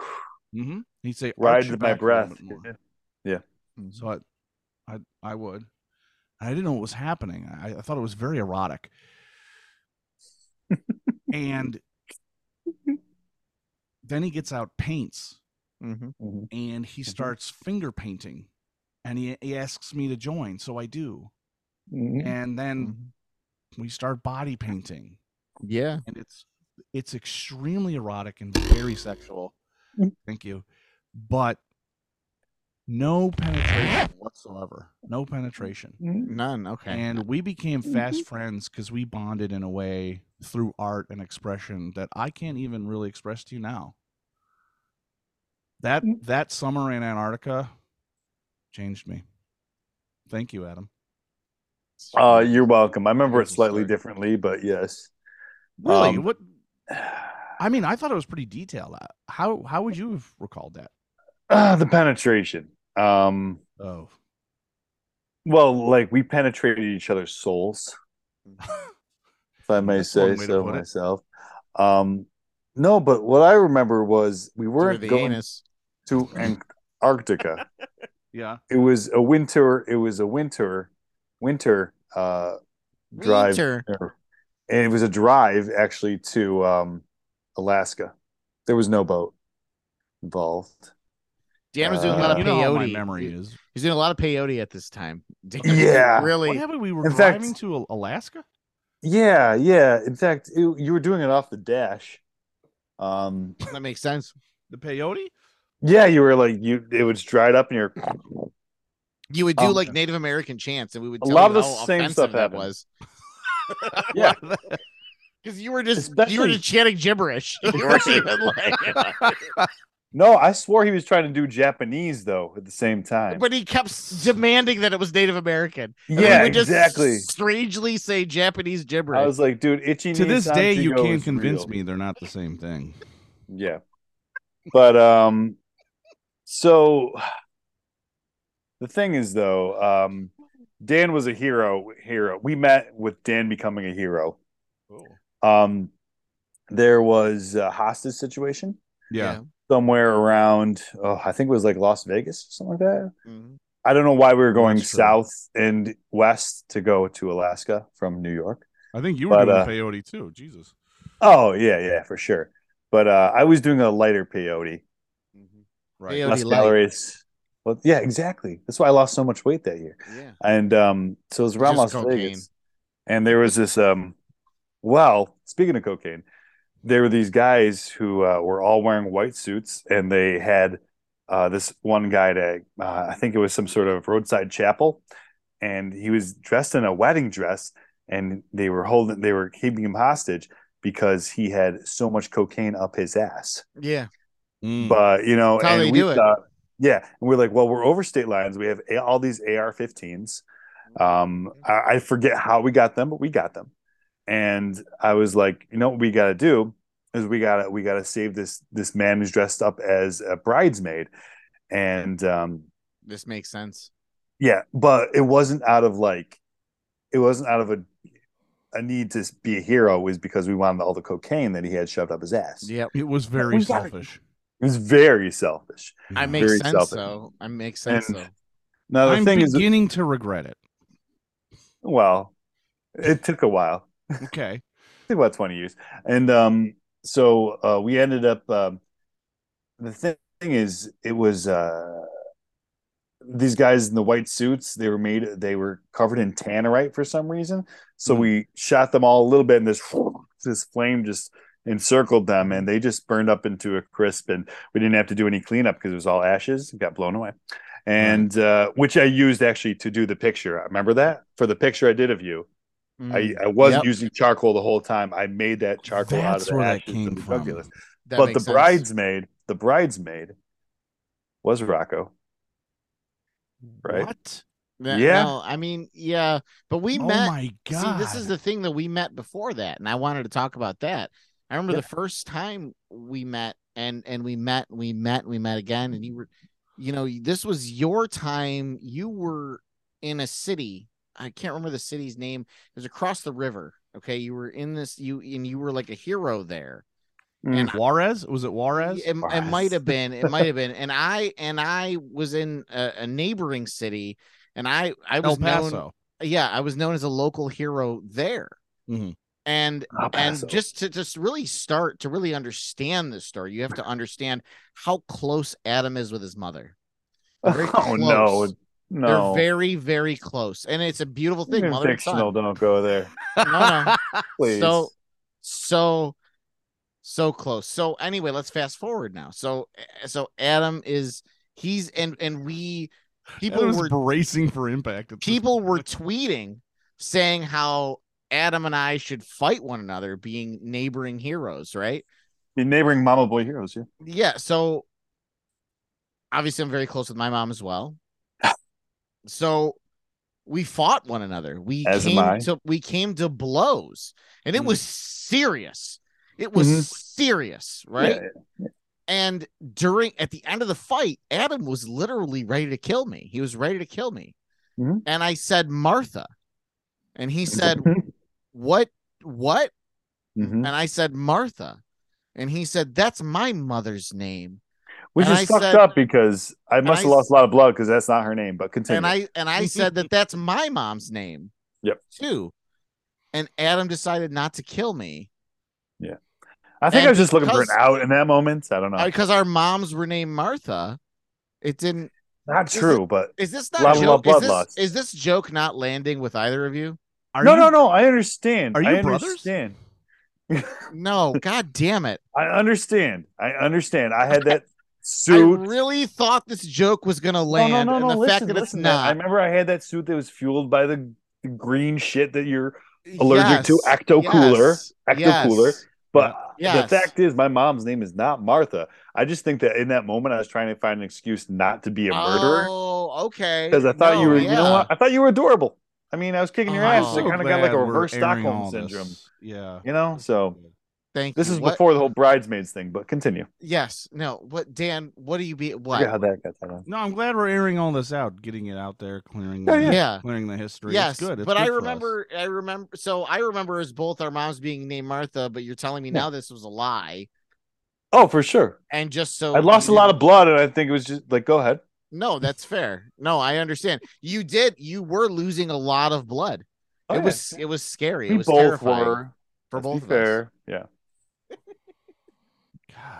mm-hmm. He'd say, ride "Arch your to my back a little breath. bit more." Yeah. So I, I, I would. I didn't know what was happening. I, I thought it was very erotic. and then he gets out paints Mhm. Mhm. and he starts finger painting, and he he asks me to join, so I do. And then we start body painting, Yeah. and it's it's extremely erotic and very sexual. Mm. Thank you, but no penetration whatsoever. No penetration. Mhm. None. Okay. and we became fast friends because we bonded in a way through art and expression that I can't even really express to you now. That that summer in Antarctica changed me. Thank you, Adam. Uh, you're welcome. I remember it slightly story. differently, but yes. Really? Um, what? I mean, I thought it was pretty detailed. Uh, How how would you have recalled that? Ah, the penetration. Um, Oh, well, like we penetrated each other's souls, if I may That's say one way to so myself. Um, no, but what I remember was we weren't the going anus. to Antarctica. yeah. it was a winter. It was a winter, winter uh, drive, Winter. Or- and it was a drive actually to um, Alaska. There was no boat involved. Dan was doing a lot Uh, of you know my memory is. He's doing a lot of peyote at this time. Dan Yeah. Really. What happened? We were In fact- driving to Alaska. Yeah, yeah. In fact, it, you were doing it off the dash. Um, That makes sense. The peyote. yeah, you were like you. It was dried up, and you're. You would do Um, like Native American chants, and we would a tell lot you of the how same offensive stuff that happened. was. Yeah. Because you were just you were just chanting gibberish. You weren't even like- No, I swore he was trying to do Japanese though at the same time. but he kept demanding that it was Native American. And we yeah, would just exactly. Strangely say Japanese gibberish. I was like, dude, itchy. to this day, you can't convince real. me they're not the same thing. Yeah. But um so the thing is though, um Dan was a hero hero. We met with Dan becoming a hero. Um there was a hostage situation. Yeah. somewhere around. Oh, I think it was like Las Vegas, or something like that. Mhm. I don't know why we were going south and west to go to Alaska from New York. I think you were But, doing uh, peyote too. Jesus. Oh yeah, yeah, for sure. But uh, I was doing a lighter peyote, Right. Peyote less light. calories. Well, yeah, exactly. That's why I lost so much weight that year. Yeah. And um, so it was around Just Las cocaine. Vegas, and there was this. Um, well, speaking of cocaine, there were these guys who uh, were all wearing white suits, and they had uh, this one guy to, uh, I think it was some sort of roadside chapel, and he was dressed in a wedding dress, and they were holding, they were keeping him hostage because he had so much cocaine up his ass. Yeah. Mm. But you know, That's how and they we do it. thought, yeah, and we're like, well, we're over state lines. We have all these AR-15s. Um, I, I forget how we got them, but we got them. And I was like, you know what we got to do is we got to we got to save this this man who's dressed up as a bridesmaid. And um, This makes sense. yeah, but it wasn't out of like, it wasn't out of a a need to be a hero. It was because we wanted all the cocaine that he had shoved up his ass. Yeah, it was very selfish. gotta- selfish. It was very selfish. I make Very sense selfish. though. I make sense And- though. Now the I'm thing is, beginning to regret it. well, it took a while. Okay. took about 20 years and um so uh we ended up um the thing is it was uh these guys in the white suits they were made they were covered in tannerite for some reason so Mhm. we shot them all a little bit and this this flame just encircled them and they just burned up into a crisp and we didn't have to do any cleanup because it was all ashes it got blown away and uh which i used actually to do the picture remember that for the picture i did of you Mm, I, I wasn't Yep. using charcoal the whole time. I made that charcoal out of That's the where that ashes came the from. that But makes the sense. bridesmaid, the bridesmaid was Rocco, right? What? Yeah, Yeah. No, I mean, yeah, but we oh met. my god. See, this is the thing that we met before that, and I wanted to talk about that. I remember Yeah. the first time we met, and and we met, we met, we met again, and you were, you know, this was your time. You were in a city. I can't remember the city's name. It was across the river. Okay, you were in this. You and you were like a hero there. And Juarez? Was it Juarez? It, it might have been. It might have been. And I and I was in a, a neighboring city, and I I was El known yeah, I was known as a local hero there. Mhm. And and just to just really start to really understand this story, you have to understand how close Adam is with his mother. They're very oh no, close. no, They're very, very close. And it's a beautiful thing. Even Mother and fictional. son. Don't go there, No, no. please. So so so close. So anyway, let's fast forward now. So eh, so Adam is he's and and we people Adam's were bracing for impact. people were tweeting saying how Adam and I should fight one another, being neighboring heroes, right? the neighboring Mama Boy Heroes. Yeah, Yeah. So obviously, I'm very close with my mom as well. So we fought one another. We As came to we came to blows, and it Mhm. was serious. It was Mhm. serious, right? Yeah. And during at the end of the fight, Adam was literally ready to kill me. He was ready to kill me. Mhm. And I said, Martha. And he said, What? What? Mhm. And I said, Martha. And he said, That's my mother's name. which And is I fucked said- up because I must I have lost a lot of blood because that's not her name. But continue. And I and I said that that's my mom's name. Yep. Too. And Adam decided not to kill me yeah I think and I was just looking for an out in that moment. I don't know. because our moms were named Martha. It didn't. not is true, but Is this Lot not of joke? Is bloodlust. this, is this joke not landing with either of you? Are no, you- no, no. I understand. Are you I brothers? understand. No, god damn it. I understand. I understand. I had that suit. I really thought this joke was gonna land, no, no, no. and the listen, fact that it's not. I remember I had that suit that was fueled by the, the green shit that you're allergic to, Yes, Ecto Cooler. yes, Ecto Cooler. yes. But Yes. the fact is, my mom's name is not Martha. I just think that in that moment, I was trying to find an excuse not to be a murderer Oh, okay. because I thought No, you were, you know what? I thought you were adorable. I mean, I was kicking your Oh, ass. I'm I kind of got like a reverse Stockholm syndrome, Yeah. you know? So Thank this you. is What- before the whole bridesmaids thing, but continue. Yes. No. What, Dan? What do you be? What? how that got that. No, I'm glad we're airing all this out, getting it out there, clearing Yeah, the, yeah. Yeah. clearing the history. Yes, it's good. It's but good I remember, I remember. So I remember as both our moms being named Martha, but you're telling me Yeah. now this was a lie. Oh, for sure. and just so I lost a you lot of blood, and I think it was just like, go ahead. No, that's fair. No, I understand. You did. You were losing a lot of blood. Oh, it yeah. was. It was scary. we it was both terrifying were. for let's both of us. Yeah.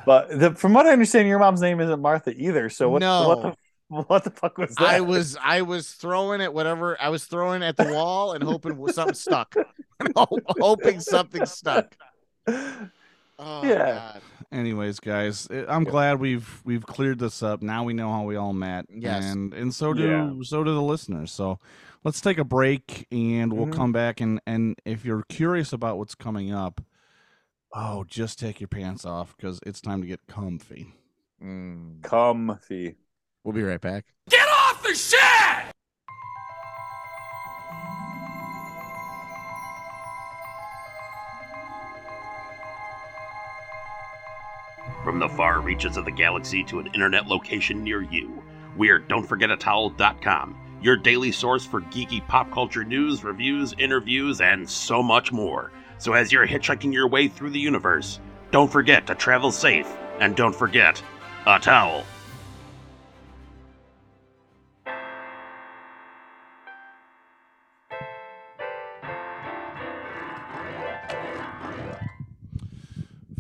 But the, from what I understand, your mom's name isn't Martha either. So what? No. What the what the fuck was that? I was. I was throwing at whatever. I was throwing at the wall and hoping something stuck. hoping something stuck. Oh, Yeah. God. Anyways, guys, eh, I'm glad we've we've cleared this up. Now we know how we all met. Yes. and and so do Yeah. so do the listeners. So let's take a break, and we'll Mhm. come back. and And if you're curious about what's coming up, oh, just take your pants off because it's time to get comfy. Mm. comfy. We'll be right back. Get off the shit! From the far reaches of the galaxy to an internet location near you, we're Don'tForgetATowel.com, your daily source for geeky pop culture news, reviews, interviews, and so much more. So as you're hitchhiking your way through the universe, don't forget to travel safe, and don't forget a towel.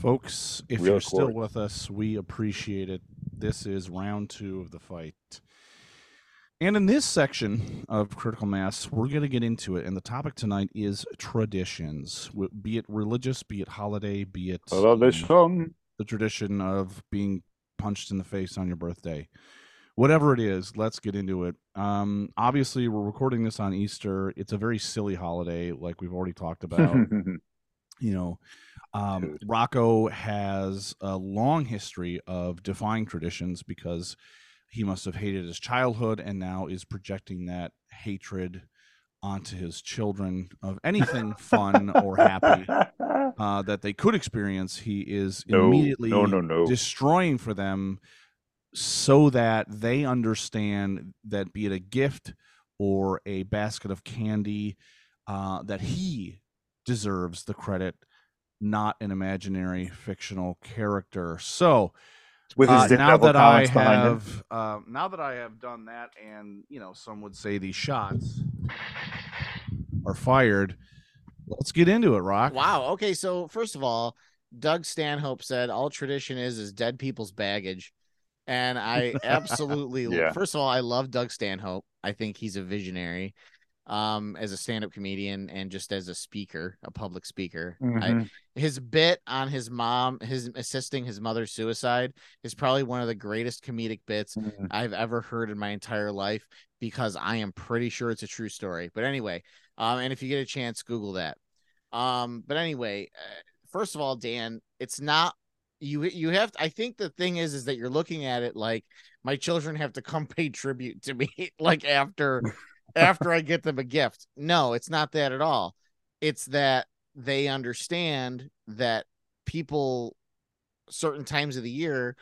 Folks, if Real you're still with us, we appreciate it. This is round two of the fight. And in this section of Critical Mass, we're going to get into it. And the topic tonight is traditions, be it religious, be it holiday, be it I love this um, song. the tradition of being punched in the face on your birthday. Whatever it is, let's get into it. Um, obviously, we're recording this on Easter. It's a very silly holiday, like we've already talked about you know um, rocco has a long history of defying traditions because he must have hated his childhood and now is projecting that hatred onto his children of anything fun or happy uh, that they could experience he is No, immediately no, no, no. destroying for them so that they understand that be it a gift or a basket of candy uh, that he deserves the credit not an imaginary fictional character so With uh, now that I comics behind him. have uh, now that I have done that, and you know, some would say these shots are fired. Let's get into it, Rock. Wow. Okay. So first of all, Doug Stanhope said all tradition is is dead people's baggage, and I absolutely. Yeah. First of all, I love Doug Stanhope. I think he's a visionary, um, as a stand-up comedian and just as a speaker, a public speaker. I, Mhm. his bit on his mom, his assisting his mother's suicide, is probably one of the greatest comedic bits Mhm. I've ever heard in my entire life because I am pretty sure it's a true story. But anyway, um, and if you get a chance, Google that. Um, but anyway, uh, first of all, Dan, it's not you. You have. I think the thing is, is that you're looking at it like my children have to come pay tribute to me, like after after I get them a gift. No, it's not that at all. It's that they understand that people certain times of the year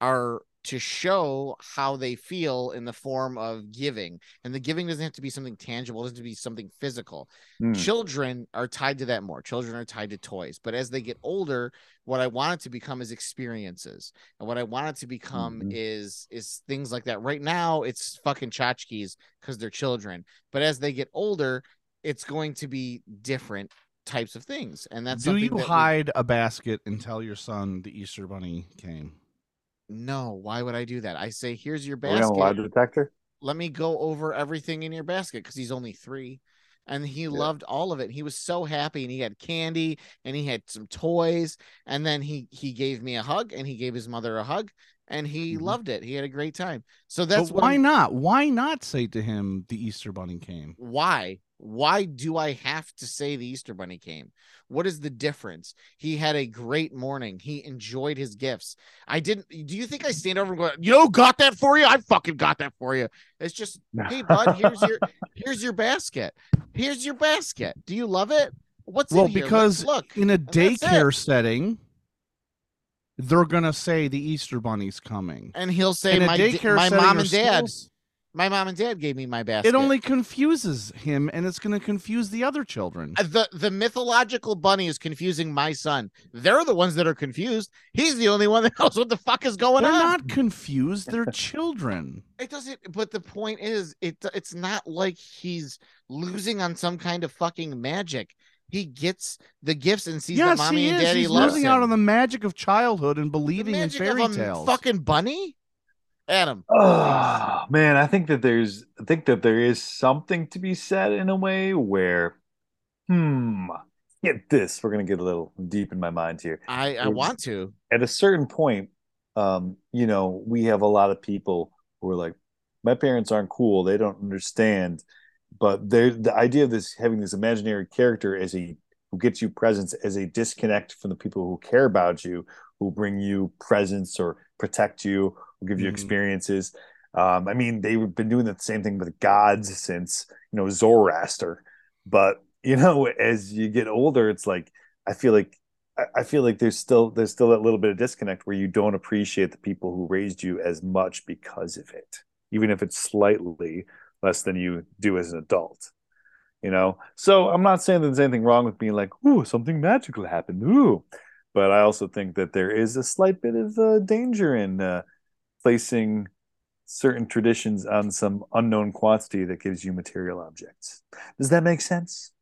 are to show how they feel in the form of giving. And the giving doesn't have to be something tangible, it doesn't have to be something physical. Mm. Children are tied to that more. Children are tied to toys. But as they get older, what I want it to become is experiences. And what I want it to become Mhm. is is things like that. Right now, it's fucking tchotchkes because they're children. But as they get older, it's going to be different types of things. And that's Do you that we- hide a basket and tell your son the Easter Bunny came? No, why would I do that? I say, here's your Are we on a lie basket. detector? Let me go over everything in your basket because he's only three. And he loved all of it. He was so happy and he had candy and he had some toys. And then he he gave me a hug and he gave his mother a hug and he Mhm. loved it. He had a great time. So that's why I'm- not? Why not say to him the Easter Bunny came? why why do i have to say the easter bunny came? What is the difference? He had a great morning. He enjoyed his gifts. I didn't do you think i stand over and go you know got that for you? I fucking got that for you. It's just hey bud here's your here's your basket. Here's your basket. Do you love it? What's Well, in here? Look- because look, in a daycare setting, they're gonna say the Easter Bunny's coming. and he'll say in my, my mom and dad schools- My mom and dad gave me my basket. It only confuses him, and it's going to confuse the other children. Uh, the the mythological bunny is confusing my son. They're the ones that are confused. He's the only one that knows what the fuck is going on. They're on. not confused. They're children. It doesn't. But the point is, it it's not like he's losing on some kind of fucking magic. He gets the gifts and sees yes, that mommy and daddy He's losing him. out on the magic of childhood and believing in fairy tales. fucking bunny. Adam, Oh man, I think that there's I think that there is something to be said in a way where, hmm, get this. We're gonna get a little deep in my mind here. I I want to. At a certain point, um, you know, we have a lot of people who are like, my parents aren't cool, they don't understand. But there the idea of this having this imaginary character as a who gets you presents as a disconnect from the people who care about you, who bring you presents or protect you, give you Mhm. experiences. Um, I mean, they've been doing the same thing with gods since you know Zoroaster. But you know, as you get older, it's like I feel like I, I feel like there's still there's still that little bit of disconnect where you don't appreciate the people who raised you as much because of it, even if it's slightly less than you do as an adult. You know, so I'm not saying that there's anything wrong with being like, "Ooh, something magical happened." Ooh, but I also think that there is a slight bit of uh, danger in uh, placing certain traditions on some unknown quantity that gives you material objects. Does that make sense?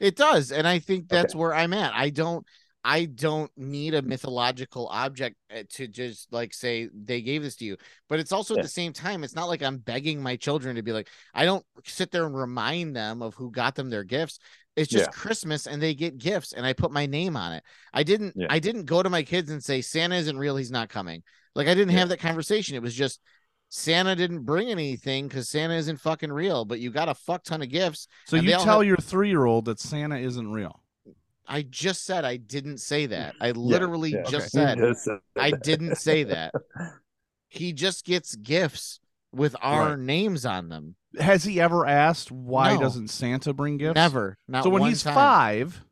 It does, and I think that's Okay. where I'm at. I don't. I don't need a mythological object uh, to just like say they gave this to you. But it's also Yeah. at the same time, it's not like I'm begging my children to be like, I don't sit there and remind them of who got them their gifts. It's just Yeah. Christmas and they get gifts and I put my name on it. I didn't Yeah. I didn't go to my kids and say Santa isn't real, he's not coming. Like I didn't Yeah. have that conversation. It was just Santa didn't bring anything because Santa isn't fucking real, but you got a fuck ton of gifts. So you tell have- your three year old that Santa isn't real. I just said I didn't say that. I literally Yeah, just okay. said Just I didn't say that. He just gets gifts with our Right. names on them. Has he ever asked why No. doesn't Santa bring gifts? Never. Not so when one he's time. five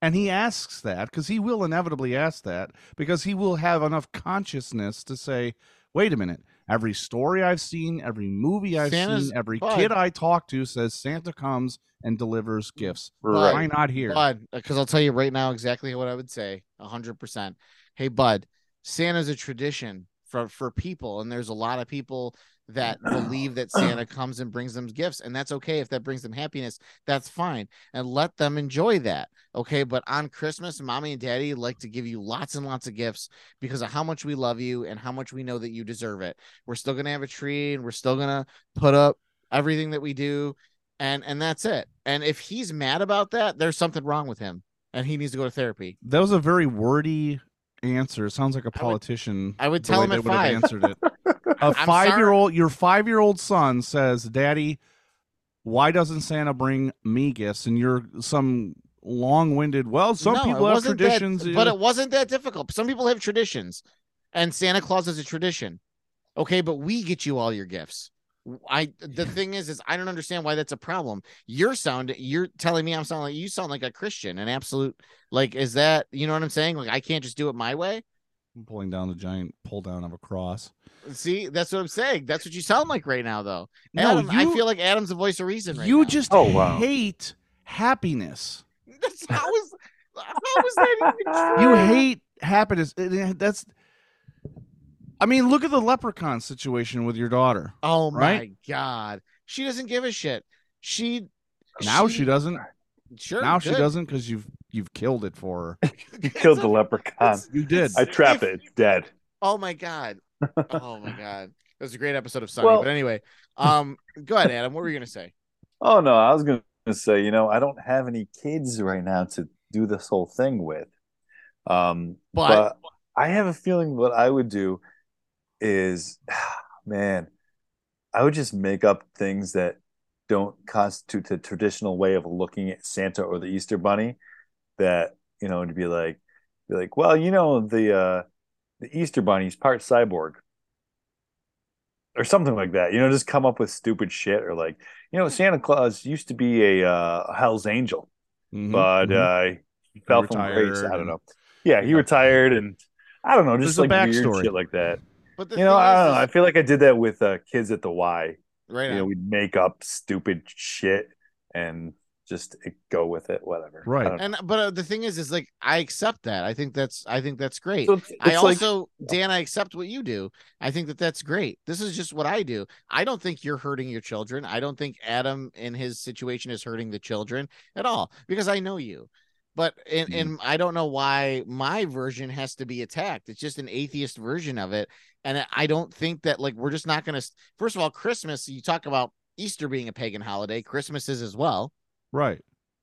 and he asks that because he will inevitably ask that because he will have enough consciousness to say wait a minute every story i've seen every movie i've Santa's seen every bud. kid i talk to says santa comes and delivers gifts Right. why not here Bud, because I'll tell you right now exactly what I would say. hundred percent. Hey, Bud, Santa's a tradition for for people, and there's a lot of people that believe that Santa comes and brings them gifts, and that's okay if that brings them happiness. That's fine, and let them enjoy that. Okay, but on Christmas, mommy and daddy like to give you lots and lots of gifts because of how much we love you and how much we know that you deserve it. We're still gonna have a tree, and we're still gonna put up everything that we do and and that's it. And if he's mad about that, there's something wrong with him, and he needs to go to therapy. that was a very wordy answer it sounds like a politician I would the tell way him they at would have five. answered it a I'm five year sorry. old your five year old son says daddy why doesn't santa bring me gifts and you're some long-winded well some No, people have wasn't that- traditions but know. it wasn't that difficult. Some people have traditions, and Santa Claus is a tradition. Okay, but we get you all your gifts. I the thing is, is I don't understand why that's a problem. You're sound you're telling me I'm sounding like you sound like a Christian, an absolute like is that you know what I'm saying? Like I can't just do it my way. I'm pulling down the giant pull down of a cross. See, that's what I'm saying. That's what you sound like right now, though. No, Adam, I feel like Adam's the voice of reason right you now. just Oh, wow. hate happiness. That's how is how is that even true? You hate happiness. That's. I mean, look at the leprechaun situation with your daughter. Oh my god, she doesn't give a shit. She Now she, doesn't. Sure, now she doesn't because you've you've killed it for her. You killed the leprechaun. You did. I trapped If- it. It's dead. Oh my god. Oh my god. That was a great episode of Sunny. Well- but anyway, um, go ahead, Adam. What were you gonna say? Oh no, I was gonna say, you know, I don't have any kids right now to do this whole thing with. Um, But- but, I have a feeling what I would do is, man, I would just make up things that don't constitute the traditional way of looking at Santa or the Easter Bunny. That you know, to be like, be like, well, you know, the uh, the Easter Bunny's part cyborg. Or something like that, you know, just come up with stupid shit, or like, you know, Santa Claus used to be a uh, Hell's Angel, Mhm, but mhm. uh, he fell from grace. I don't know. Yeah, he retired, and I don't know, just There's a like weird backstory. shit like that. But the You know, I don't know. I feel like I did that with uh, kids at the Y. right You know, we'd make up stupid shit and just go with it, whatever. Right. And but uh, the thing is, is like I accept that. I think that's I think that's great. So it's, I it's like- also, Dan, I accept what you do. I think that that's great. This is just what I do. I don't think you're hurting your children. I don't think Adam in his situation is hurting the children at all because I know you. But and, and I don't know why my version has to be attacked. It's just an atheist version of it. And I don't think that like we're just not going to. First of all, Christmas, you talk about Easter being a pagan holiday, Christmas is as well Right.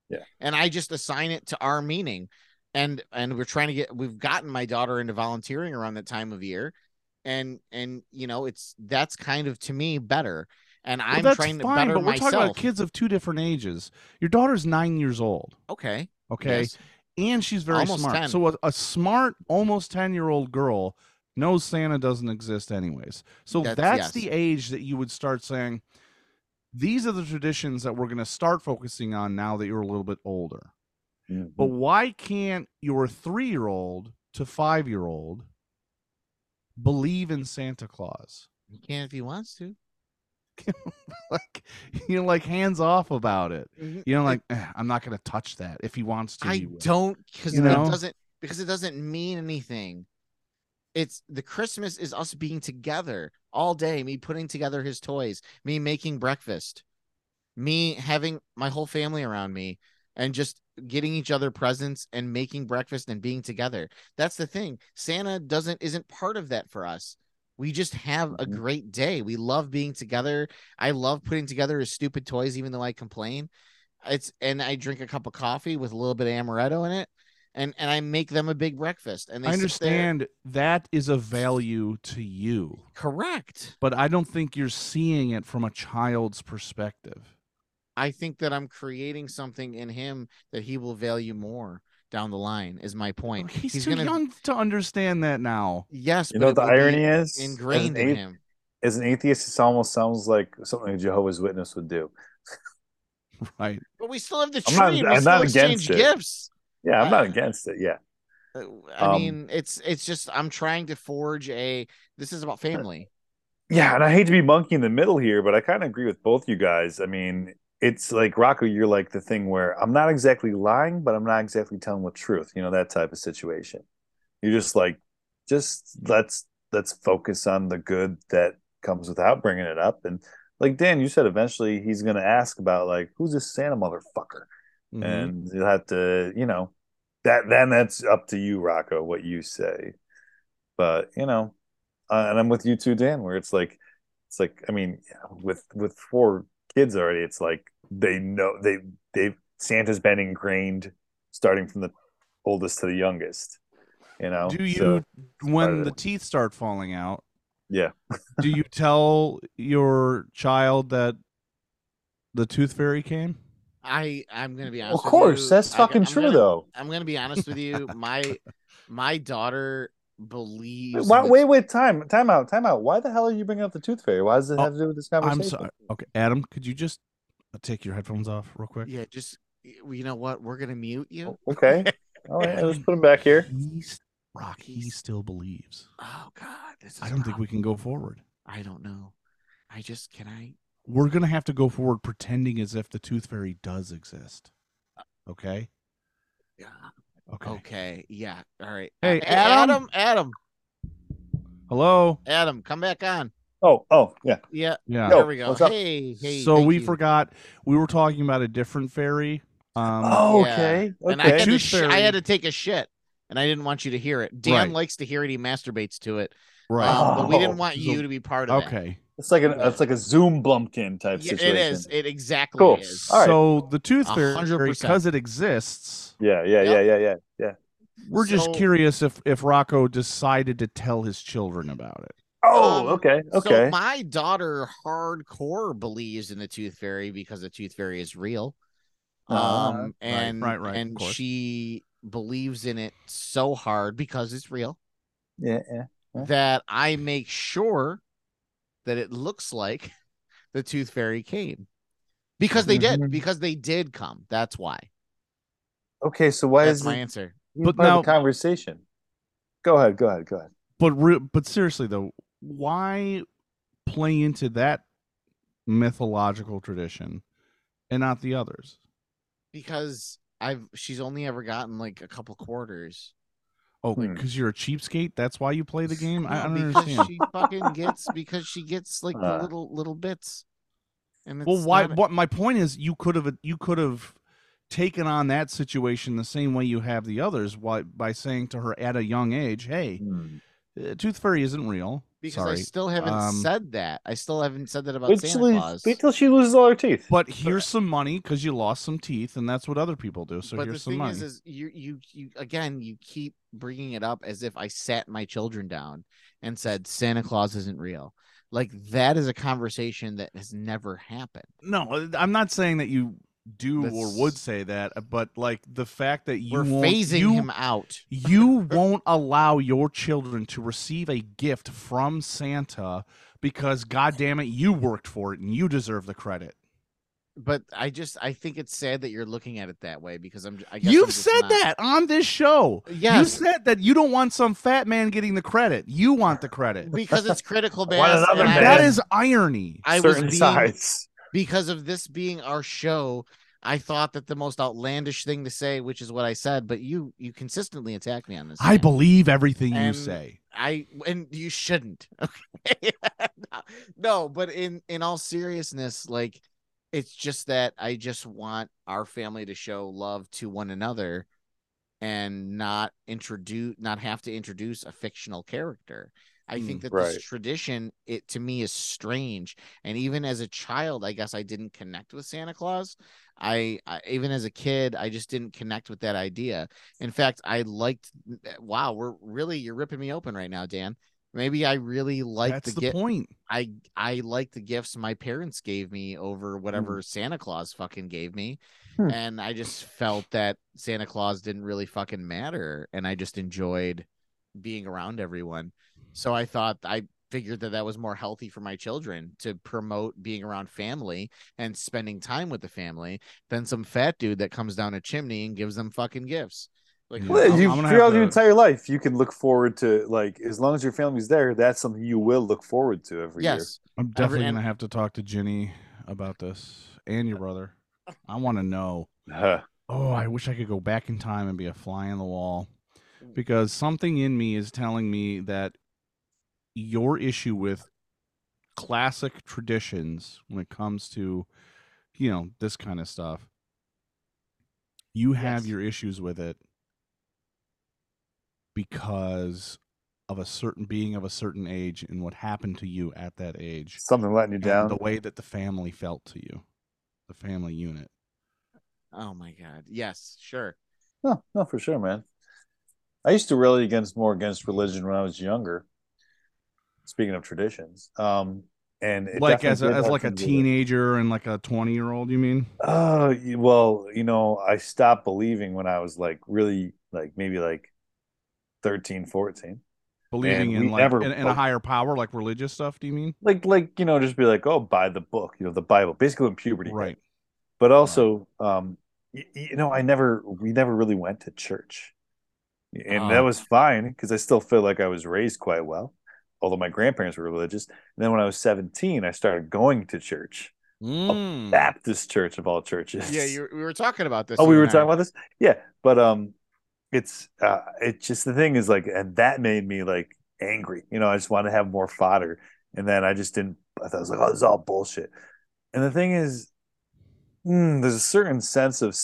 Yeah. And I just assign it to our meaning. And and we're trying to get we've gotten my daughter into volunteering around that time of year. And and you know, it's that's kind of to me better. And Well, I'm that's trying to fine, better but we're myself. talking about kids of two different ages. Your daughter's nine years old. okay. Okay. yes. and she's very Almost smart. 10. So a, a smart, almost ten year old girl knows Santa doesn't exist anyways. So That's- that's, yes. the age that you would start saying, these are the traditions that we're going to start focusing on now that you're a little bit older. But why can't your three year old to five year old believe in Santa Claus? He can if he wants to. like you know, like hands off about it. Mhm. You know, like "Eh, I'm not going to touch that. If he wants to, I don't because You it know? doesn't because it doesn't mean anything. It's the Christmas is us being together all day, me putting together his toys, me making breakfast, me having my whole family around me and just getting each other presents and making breakfast and being together. That's the thing. Santa doesn't isn't part of that for us. We just have a Mhm. great day. We love being together. I love putting together his stupid toys, even though I complain. It's and I drink a cup of coffee with a little bit of amaretto in it, and and I make them a big breakfast. And they I understand that is a value to you, correct. but I don't think you're seeing it from a child's perspective. I think that I'm creating something in him that he will value more down the line. Is my point. He's, too young to understand that now. Yes, You but know what the irony is? As an ingrained in athe- him. As an atheist, it almost sounds like something a Jehovah's Witness would do. Right. But we still have the I'm tree. not- and we I'm still not exchange against it. gifts. Yeah, I'm not against it. Yeah. Uh, I Um, mean, it's it's just I'm trying to forge a. This is about family. Yeah, and I hate to be monkey in the middle here, but I kind of agree with both you guys. I mean, it's like Rocco, you're like the thing where I'm not exactly lying, but I'm not exactly telling the truth. You know, that type of situation. You're just like, just let's let's focus on the good that comes without bringing it up. And like Dan, you said, eventually he's going to ask about like, who's this Santa motherfucker? Mhm. and you'll have to you know that then that's up to you rocco what you say but you know uh, and i'm with you too dan where it's like it's like i mean with with four kids already it's like they know they they santa's been ingrained starting from the oldest to the youngest you know do you, So, when the teeth start falling out, yeah do you tell your child that the tooth fairy came? I I'm gonna be honest. of with course you. that's I- fucking I'm true gonna- though I'm gonna be honest with you. My my daughter believes. why, wait wait time time out time out why the hell are you bringing up the tooth fairy why does it Oh, have to do with this conversation I'm sorry. Okay, Adam, could you just uh, take your headphones off real quick? Yeah, just you know what? We're gonna mute you. okay all right let's put him back here He's Rock. He still believes. Oh God, this is. I don't think we can go forward. I don't know. I just can I. We're gonna have to go forward pretending as if the tooth fairy does exist. Okay. Yeah. Okay. Okay. Yeah. All right. Hey, Uh, Adam? Adam. Adam. Hello. Adam. Come back on. oh oh yeah Yeah. Yeah. There we go. what's up? Hey. Hey. so we you. forgot we were talking about a different fairy. Um, oh yeah. okay And I had, to Tooth sh- I had to take a shit, and I didn't want you to hear it. Dan Right. likes to hear it. He masturbates to it. right. Um, but we Oh. didn't want you to be part of that. okay. It's like an it's like a Zoom Blumpkin type Yeah, situation. it is. It exactly Cool. is. All right. So the tooth fairy, hundred percent. because it exists, Yeah, yeah, yeah, Yep. yeah, yeah, yeah. we're just curious if if Rocco decided to tell his children about it. Oh, Um, okay, So okay. my daughter hardcore believes in the tooth fairy because the tooth fairy is real. Ah, Um right, and right, right, of and she believes in it so hard because it's real yeah, yeah. Yeah. that I make sure that it looks like the tooth fairy came. Because they did, Mhm. because they did come. That's why. Okay, so why That's is my it answer. But part now- the conversation? Go ahead, go ahead, go ahead. But re- but seriously though, why play into that mythological tradition and not the others? because I've she's only ever gotten like a couple quarters. Oh, Hmm. because you're a cheapskate. That's why you play the game. I, I don't because understand. she fucking gets because she gets like the Uh. little little bits. And it's Well, why? not- What my point is, you could have you could have taken on that situation the same way you have the others. Why by saying to her at a young age, "Hey, Hmm. uh, Tooth Fairy isn't real." Because Sorry, I still haven't Um, said that. I still haven't said that about Wait, Santa she- Claus. wait till she loses all her teeth. but here's some money because you lost some teeth, and that's what other people do. So but the here's some thing money. is, is you you you again you keep bringing it up as if I sat my children down and said Santa Claus isn't real. Like that is a conversation that has never happened. no, I'm not saying that you do or would say that, uh, but like the fact that you We're phasing you, him out. you won't allow your children to receive a gift from Santa because god damn it you worked for it and you deserve the credit. But I just I think it's sad that you're looking at it that way because I'm. I guess I'm You've just said not- that on this show. Yeah, You said that you don't want some fat man getting the credit. You want the credit. because it's critical I mass. another and I man. That was- irony. I was Certain being sides. Because of this being our show. I thought that the most outlandish thing to say, which is what I said, but you you consistently attack me on this. I man. believe everything you say. I and you shouldn't. Okay. no, but in in all seriousness, like it's just that I just want our family to show love to one another and not introduce not have to introduce a fictional character. I think Mm, that right. this tradition it to me is strange and even as a child I guess I didn't connect with Santa Claus. I, I even as a kid I just didn't connect with that idea. In fact, I liked wow, we're really you're ripping me open right now, Dan. Maybe I really like the the gift. point. I I like the gifts my parents gave me over whatever Santa Claus fucking gave me. Hmm. And I just felt that Santa Claus didn't really fucking matter and I just enjoyed being around everyone. So I thought I figured that that was more healthy for my children to promote being around family and spending time with the family than some fat dude that comes down a chimney and gives them fucking gifts. Like Well, I'm- you I'm gonna throughout your entire life, you can look forward to like as long as your family's there. That's something you will look forward to every year. I'm definitely and- gonna have to talk to Ginny about this and your brother. I want to know. Huh. Oh, I wish I could go back in time and be a fly on the wall mm. because something in me is telling me that your issue with classic traditions when it comes to you know this kind of stuff you have Yes. your issues with it because of a certain being of a certain age and what happened to you at that age Something letting you down. the way that the family felt to you the family unit Oh my god. Yes, sure. No, no, for sure, man. I used to rally against more against religion when I was younger. Speaking of traditions, um, and like as a, as like a things with it. teenager and like a 20 year old you mean Oh, y- well, you know, I stopped believing when I was like really like maybe like 13, 14. believing we in like in, in a higher power like religious stuff do you mean Like like, you know, just be like, "Oh, buy the book, you know, the Bible." Basically in puberty right But also um y- y- you know, I never we never really went to church. And Oh. that was fine because I still feel like I was raised quite well, although my grandparents were religious. And then when I was 17, I started going to church. Mm. Baptist church of all churches. Yeah, you we were talking about this. Oh, we were talking about this. Yeah, but um, it's uh, it's just the thing is like, and that made me like angry. You know, I just wanted to have more fodder, and then I just didn't. I thought I was like, oh, this is all bullshit. And the thing is, mm, there's a certain sense of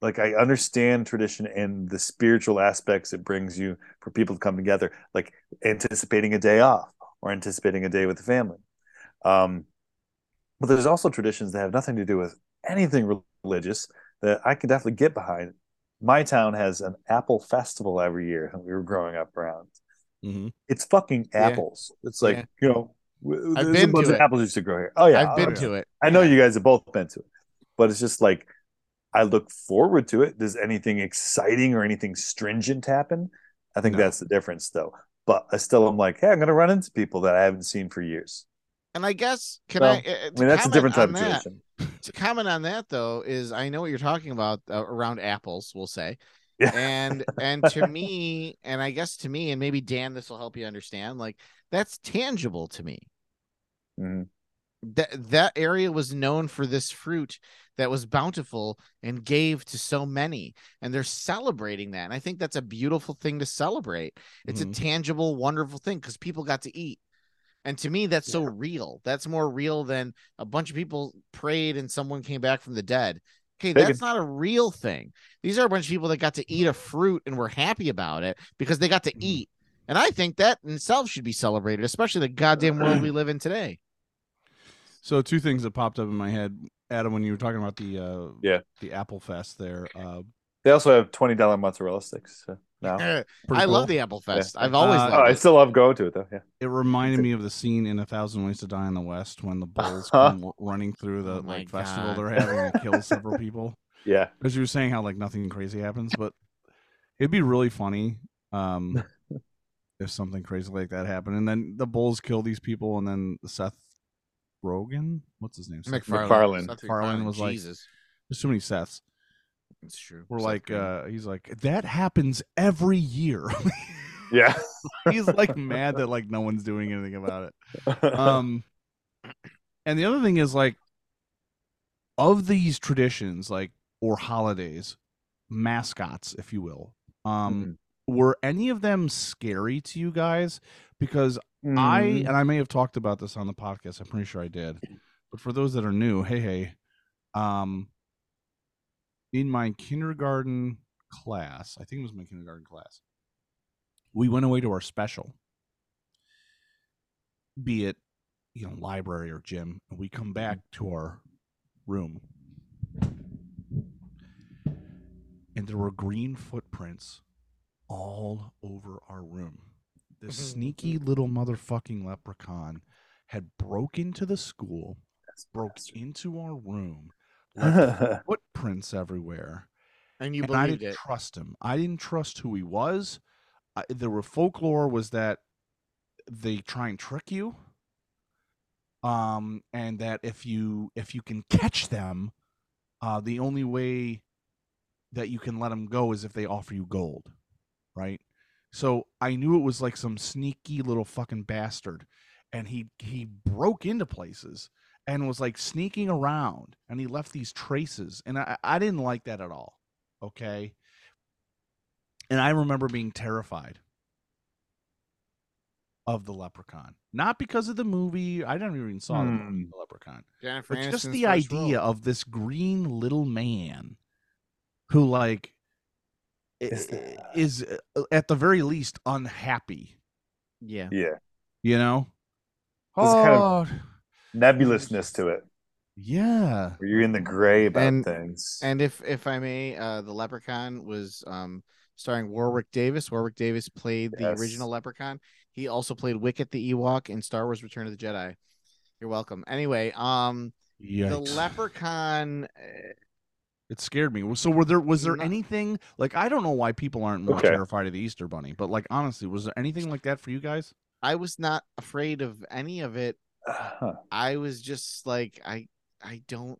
like I understand tradition and the spiritual aspects it brings you for people to come together, like anticipating a day off or anticipating a day with the family. Um, but there's also traditions that have nothing to do with anything religious that I can definitely get behind. My town has an apple festival every year when we were growing up around. Mhm. It's fucking Yeah. apples. It's like, Yeah. you know, I've there's been a bunch to of it. apples used to grow here. Oh yeah, I've been oh, to it. I know Yeah. you guys have both been to it, but it's just like I look forward to it. Does anything exciting or anything stringent happen? I think No. that's the difference, though. But I still am like, hey, I'm going to run into people that I haven't seen for years. And I guess can I? uh, I mean, that's a different type of tradition. To comment on that though is I know what you're talking about uh, around apples. We'll say, Yeah. and and to me and i guess to me and maybe dan this will help you understand like that's tangible to me Mhm. That that area was known for this fruit that was bountiful and gave to so many and they're celebrating that and i think that's a beautiful thing to celebrate. It's Mhm. a tangible wonderful thing because people got to eat and to me that's so real. That's more real than a bunch of people prayed and someone came back from the dead. Okay that's not a real thing. These are a bunch of people that got to eat a fruit and were happy about it because they got to Mhm. eat and i think that in itself should be celebrated especially the goddamn world we live in today So two things that popped up in my head, Adam, when you were talking about the uh, Yeah. the Apple Fest there. Uh, They also have twenty dollar mozzarella sticks so now. I pretty love the Apple Fest. Yeah. I've always Uh, Oh, loved I it. still love going to it though. Yeah. It reminded me of the scene in A Thousand Ways to Die in the West when the bulls Uh-huh. come running through the Oh my like festival they're having and kill several people. Yeah. As you were saying, how like nothing crazy happens, but it'd be really funny um, if something crazy like that happened, and then the bulls kill these people, and then Seth Rogen, what's his name? Seth MacFarlane. MacFarlane. Seth MacFarlane was like- Jesus. There's too many Seths. It's true. We're Seth like, Green. uh, he's like, that happens every year. Yeah. he's like mad that like no one's doing anything about it. Um, and the other thing is like, of these traditions, like or holidays, mascots, if you will, um, were any of them scary to you guys? Because I Mm. and I may have talked about this on the podcast. I'm pretty sure I did. But for those that are new, hey hey, um, in my kindergarten class, I think it was my kindergarten class, we went away to our special, be it you know library or gym, and we come back to our room, and there were green footprints all over our room. This sneaky little motherfucking leprechaun had broke into the school, broke into our room, left footprints everywhere, and you and I didn't it. trust him. I didn't trust who he was. I, there were folklore was that they try and trick you, um, and that if you if you can catch them, uh, the only way that you can let them go is if they offer you gold, right? So I knew it was like some sneaky little fucking bastard, and he he broke into places and was like sneaking around, and he left these traces, and I I didn't like that at all. Okay, and I remember being terrified of the leprechaun, not because of the movie. I never even saw the movie Hmm. The Leprechaun Jennifer but just the idea role. of this green little man who like i- Is i- that- is uh, at the very least unhappy yeah. yeah. you know There's kind of- oh Nebulousness to it. yeah Where you're in the gray about And- things. And if if I may, uh, the Leprechaun was um starring Warwick Davis. Warwick Davis played the Yes. original Leprechaun. He also played Wicket the Ewok in Star Wars: Return of the Jedi. You're welcome. Anyway, um, the Yikes. Leprechaun. It scared me so were there was there No. anything like i don't know why people aren't more Okay. terrified of the easter bunny but like honestly was there anything like that for you guys I was not afraid of any of it. Huh. I was just like, I I don't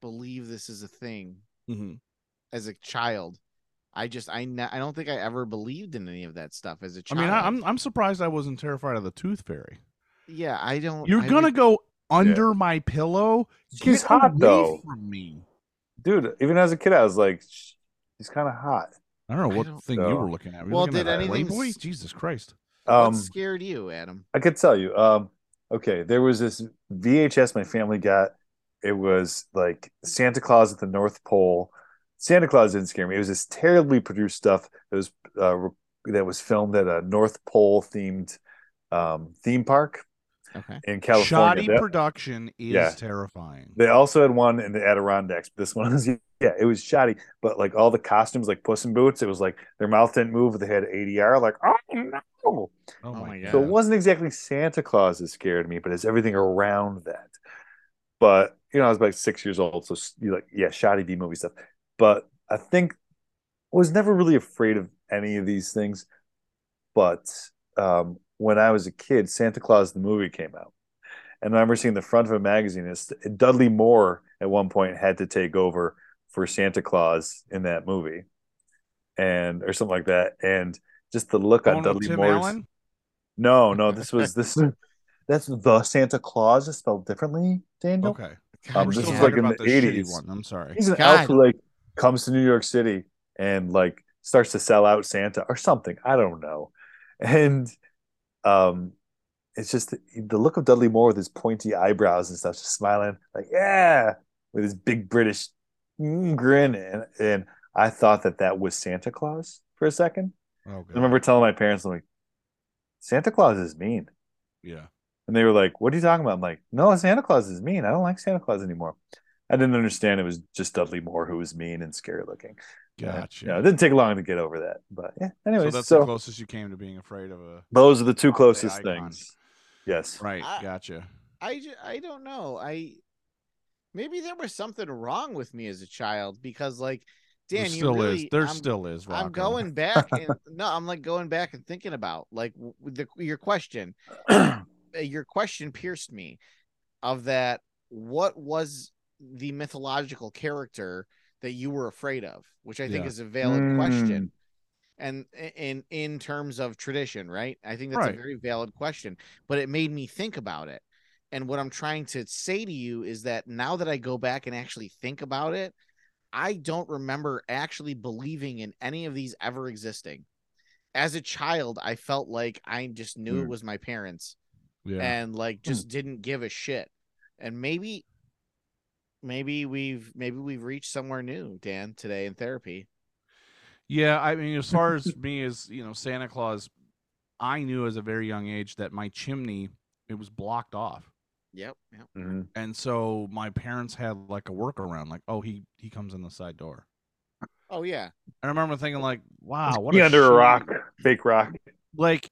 believe this is a thing. mm-hmm. As a child, I just I ne- I don't think I ever believed in any of that stuff as a i child. I mean I, i'm i'm surprised i wasn't terrified of the tooth fairy yeah, I don't. you're I gonna would- go under my pillow She's Get hot, away though. from me Dude, even as a kid, I was like, he's kind of hot. I don't know what don't thing you were looking at. Were Well, looking did a anything Playboy? s- Jesus Christ! Um, what scared you, Adam? I could tell you. Um, okay, there was this VHS my family got. It was like Santa Claus at the North Pole. Santa Claus didn't scare me. It was this terribly produced stuff that was uh, that was filmed at a North Pole themed um, theme park Okay. in California. Shoddy That- production is Yeah. terrifying. They also had one in the Adirondacks. But this one was yeah, it was shoddy. But like all the costumes, like Puss in Boots, it was like their mouth didn't move. They had ADR. Like oh no. oh, Oh my my god! So it wasn't exactly Santa Claus that scared me, but it's everything around that. But you know, I was like six years old, so you like yeah, shoddy B movie stuff. But I think I was never really afraid of any of these things. But um, when I was a kid, Santa Claus the movie came out, and I remember seeing the front of a magazine. It's, Dudley Moore at one point had to take over for Santa Claus in that movie. and or something like that. And just the look on Going with Dudley Tim Moore's. Allen? No, no, this was this. That's the Santa Claus is spelled differently, Daniel. Okay. Um, this is like in the shitty 80s. one. I'm sorry. He's an elf who like comes to New York City and like starts to sell out Santa or something. I don't know. And um it's just the, the look of Dudley Moore with his pointy eyebrows and stuff, just smiling, like, yeah, with his big British mm, grin. And, and I thought that that was Santa Claus for a second. Oh, I remember telling my parents, I'm like, Santa Claus is mean. Yeah. And they were like, What are you talking about? I'm like, No, Santa Claus is mean. I don't like Santa Claus anymore. I didn't understand it was just Dudley Moore who was mean and scary looking. Yeah, Gotcha. Yeah, it didn't take long to get over that. But yeah, Anyway, so anyways, that's so, the closest you came to being afraid of a those are the two closest icon. things. Yes. right. I- gotcha. I, ju- I don't know. I maybe there was something wrong with me as a child because like Dan, there you still really is. There I'm, still is. Rocco. I'm going back and no, I'm like going back and thinking about like the your question. uh, your question pierced me of that what was the mythological character that you were afraid of, which I think Yeah. is a valid Mm. question. And in in terms of tradition, right? I think that's Right. a very valid question, but it made me think about it. And what I'm trying to say to you is that now that I go back and actually think about it, I don't remember actually believing in any of these ever existing. As a child, I felt like I just knew it Hmm. was my parents Yeah. and like just didn't give a shit. And maybe maybe we've maybe we've reached somewhere new, Dan, today in therapy. Yeah, I mean, as far as me as you know, Santa Claus, I knew as a very young age that my chimney it was blocked off, Yep. Yep. Mhm. and so my parents had like a workaround, like, oh, he he comes in the side door. Oh yeah. I remember thinking like, wow, what Be a under a rock, fake rock. Like,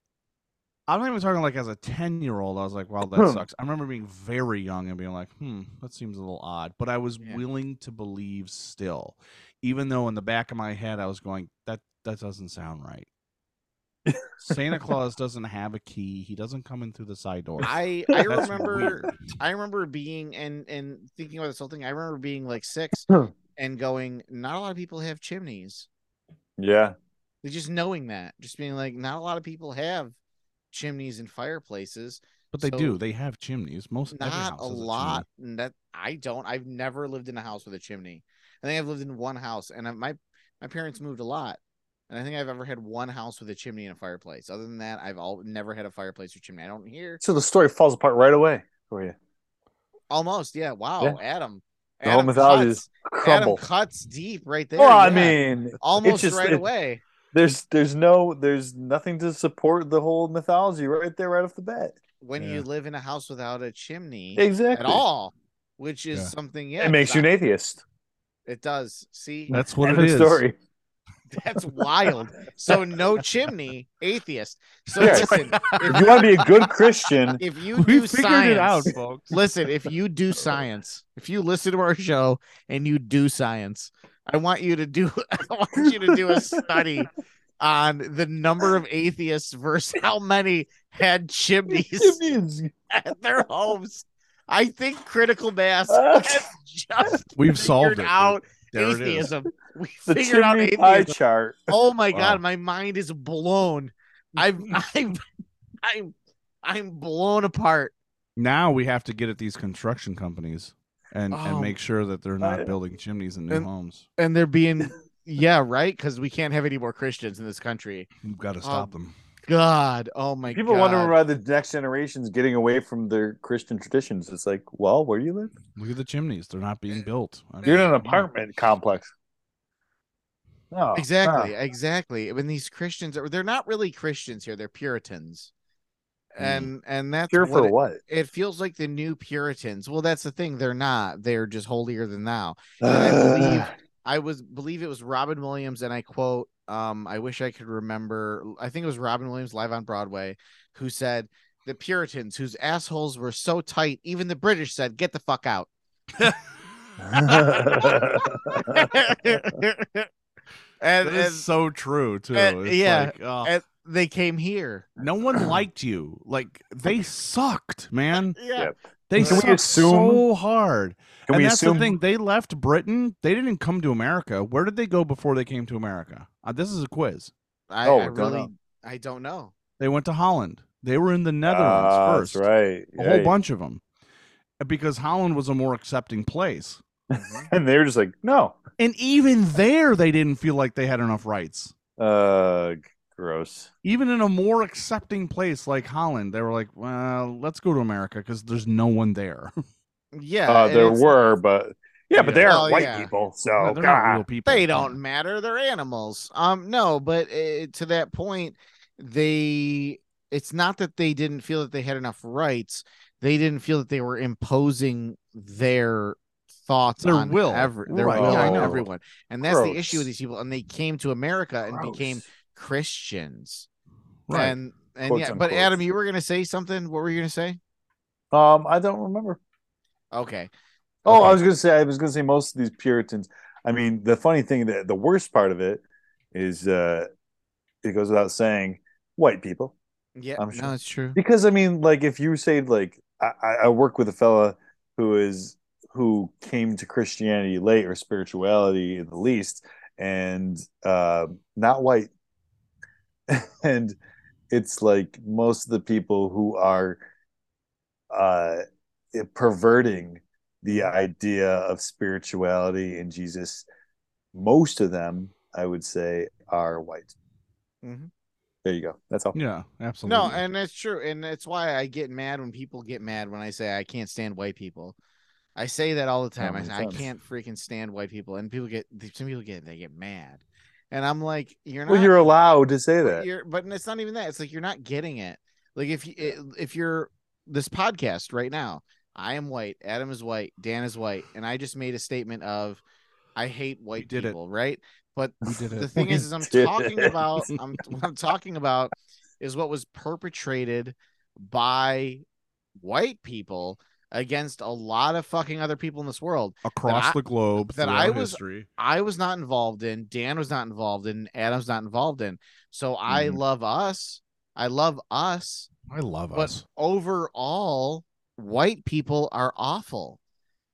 I'm not even talking like as a ten year old. I was like, wow, that sucks. I remember being very young and being like, hmm, that seems a little odd. But I was Yeah. willing to believe still, even though in the back of my head I was going, that that doesn't sound right. Santa Claus doesn't have a key. He doesn't come in through the side door. I I That's remember weird. I remember being and and thinking about this whole thing. I remember being like six and going, not a lot of people have chimneys. Yeah. Just knowing that, just being like, not a lot of people have chimneys and fireplaces. But they So- do. They have chimneys. Most every Not house a lot. and that I don't. I've never lived in a house with a chimney. I think I've lived in one house, and I, my my parents moved a lot. And I think I've ever had one house with a chimney and a fireplace. Other than that, I've all never had a fireplace or chimney. I don't hear So the story falls apart right away for you. almost. Yeah. Wow. Yeah. Adam. The whole Adam mythology cuts- is crumble. Adam cuts deep right there. Well, I mean, almost just- right it- away. There's there's no there's nothing to support the whole mythology right there right off the bat. When Yeah. you live in a house without a chimney Exactly. at all, which is Yeah. something. Yeah, it makes you an atheist. It does. See, That's what End it of is. story. that's wild. So no chimney, atheist. So Yeah. listen, If you want to be a good Christian, if you We do figured science, it out, folks. listen, if you do science, if you listen to our show and you do science, I want you to do I want you to do a study on the number of atheists versus how many had chimneys Chimneys. at their homes. I think critical mass has just We've solved it. out There it is. atheism. We the figured out chimney pie chart. Oh my Wow. god, my mind is blown. I've I'm I'm I'm blown apart. Now we have to get at these construction companies and, Oh. and make sure that they're not building chimneys in new And- homes. And they're being yeah, right? Because we can't have any more Christians in this country. We've got to um, stop them. God, oh my People god. wonder why the next generation's getting away from their Christian traditions. It's like, well, where do you live? Look at the chimneys; they're not being built. I You're in an mm. apartment complex. No, Exactly, no. exactly. When these Christians are they're not really Christians here, they're Puritans. Hmm. And and that's Pure what for it- what? it feels like the new Puritans. Well, that's the thing. They're not. They're just holier than thou. And I believe I was believe it was Robin Williams, and I quote, um, I wish I could remember. I think it was Robin Williams live on Broadway, who said the Puritans, whose assholes were so tight, even the British said, "Get the fuck out." and, That and, so true too. and- It's yeah, like, oh, and they came here. no one liked you. Like they sucked, man. Yeah. They Can we assume- so hard. Can and we that's assume the thing. They left Britain. They didn't come to America. Where did they go before they came to America? Uh, this is a quiz. I, Oh, I really, know. I don't know. They went to Holland. They were in the Netherlands Ah, first. That's right. A whole Yeah. bunch of them. Because Holland was a more accepting place. And they were just like, no. And even there, they didn't feel like they had enough rights. Uh, gross. Even in a more accepting place like Holland, they were like, well, let's go to America because there's no one there. Yeah, Uh, there were, but yeah, but they Well, aren't white yeah. people. So they're not God. real people. They don't matter. They're animals. Um, no, but uh, to that point, they. It's not that they didn't feel that they had enough rights. They didn't feel that they were imposing their thoughts Their on will. every, their Right. will Yeah, I on everyone, and that's the issue with these people. And they came to America and became Gross. Christians. Right. And and Quotes, yeah, but. Adam, you were gonna say something. What were you gonna say? Um, I don't remember. Okay. Oh, I was gonna say I was gonna say most of these Puritans. I mean, the funny thing that the worst part of it is uh it goes without saying white people. Yeah, I'm sure. no, it's true. Because I mean, like if you say like I, I I work with a fella who is who came to Christianity late or spirituality at the least, and uh, not white, and it's like most of the people who are uh, perverting the idea of spirituality and Jesus. Most of them, I would say, are white. Mhm. There you go. That's all. Yeah, absolutely. No, and that's true, and that's why I get mad when people get mad when I say I can't stand white people. I say that all the time. I say I can't freaking stand white people, and people get some people get they get mad, and I'm like, you're not. Well, you're allowed to say that. You're, but it's not even that. It's like you're not getting it. Like if you if you're this podcast right now, I am white, Adam is white, Dan is white, and I just made a statement of I hate white did it. people, right? But the thing We is, is I'm talking it. about I'm what I'm talking about is what was perpetrated by white people against a lot of fucking other people in this world. Across I- the globe, that I was- history. I was not involved in, Dan was not involved in, Adam's not involved in. So I Mhm. love us. I love us, I love but us. overall, white people are awful.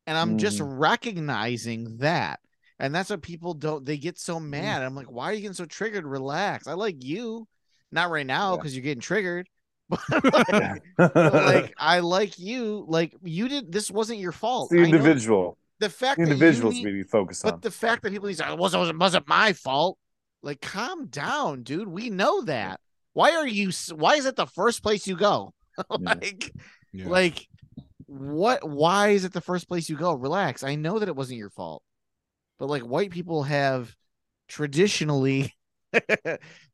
And I'm just Mhm. recognizing that. And that's what people don't they get so Mm. mad. I'm like, why are you getting so triggered? Relax. I like you. Not right now Yeah. because you're getting triggered. But like, but, like I like you. Like you did this wasn't your fault. the individual. the fact The individuals need- to be on. but the fact that people say it wasn't, wasn't wasn't my fault, like calm down, dude. We know that. Why are you? Why is it the first place you go? like, Yeah. like what? Why is it the first place you go? Relax. I know that it wasn't your fault, but like white people have traditionally,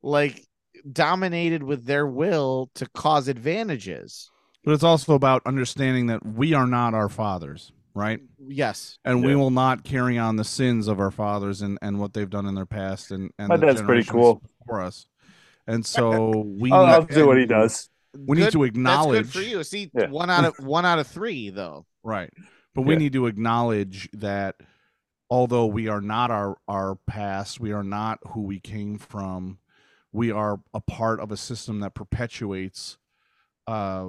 like dominated with their will to cause advantages. But it's also about understanding that we are not our fathers, right? Yes. And we will not carry on the sins of our fathers and, and what they've done in their past and, and My the dad's pretty cool. for us. And so we I'll, I'll do what he does. We need Good- to That's acknowledge good for you. See, Yeah. one out of one out of three though. Right. But we Yeah. need to acknowledge that although we are not our our past, we are not who we came from, we are a part of a system that perpetuates uh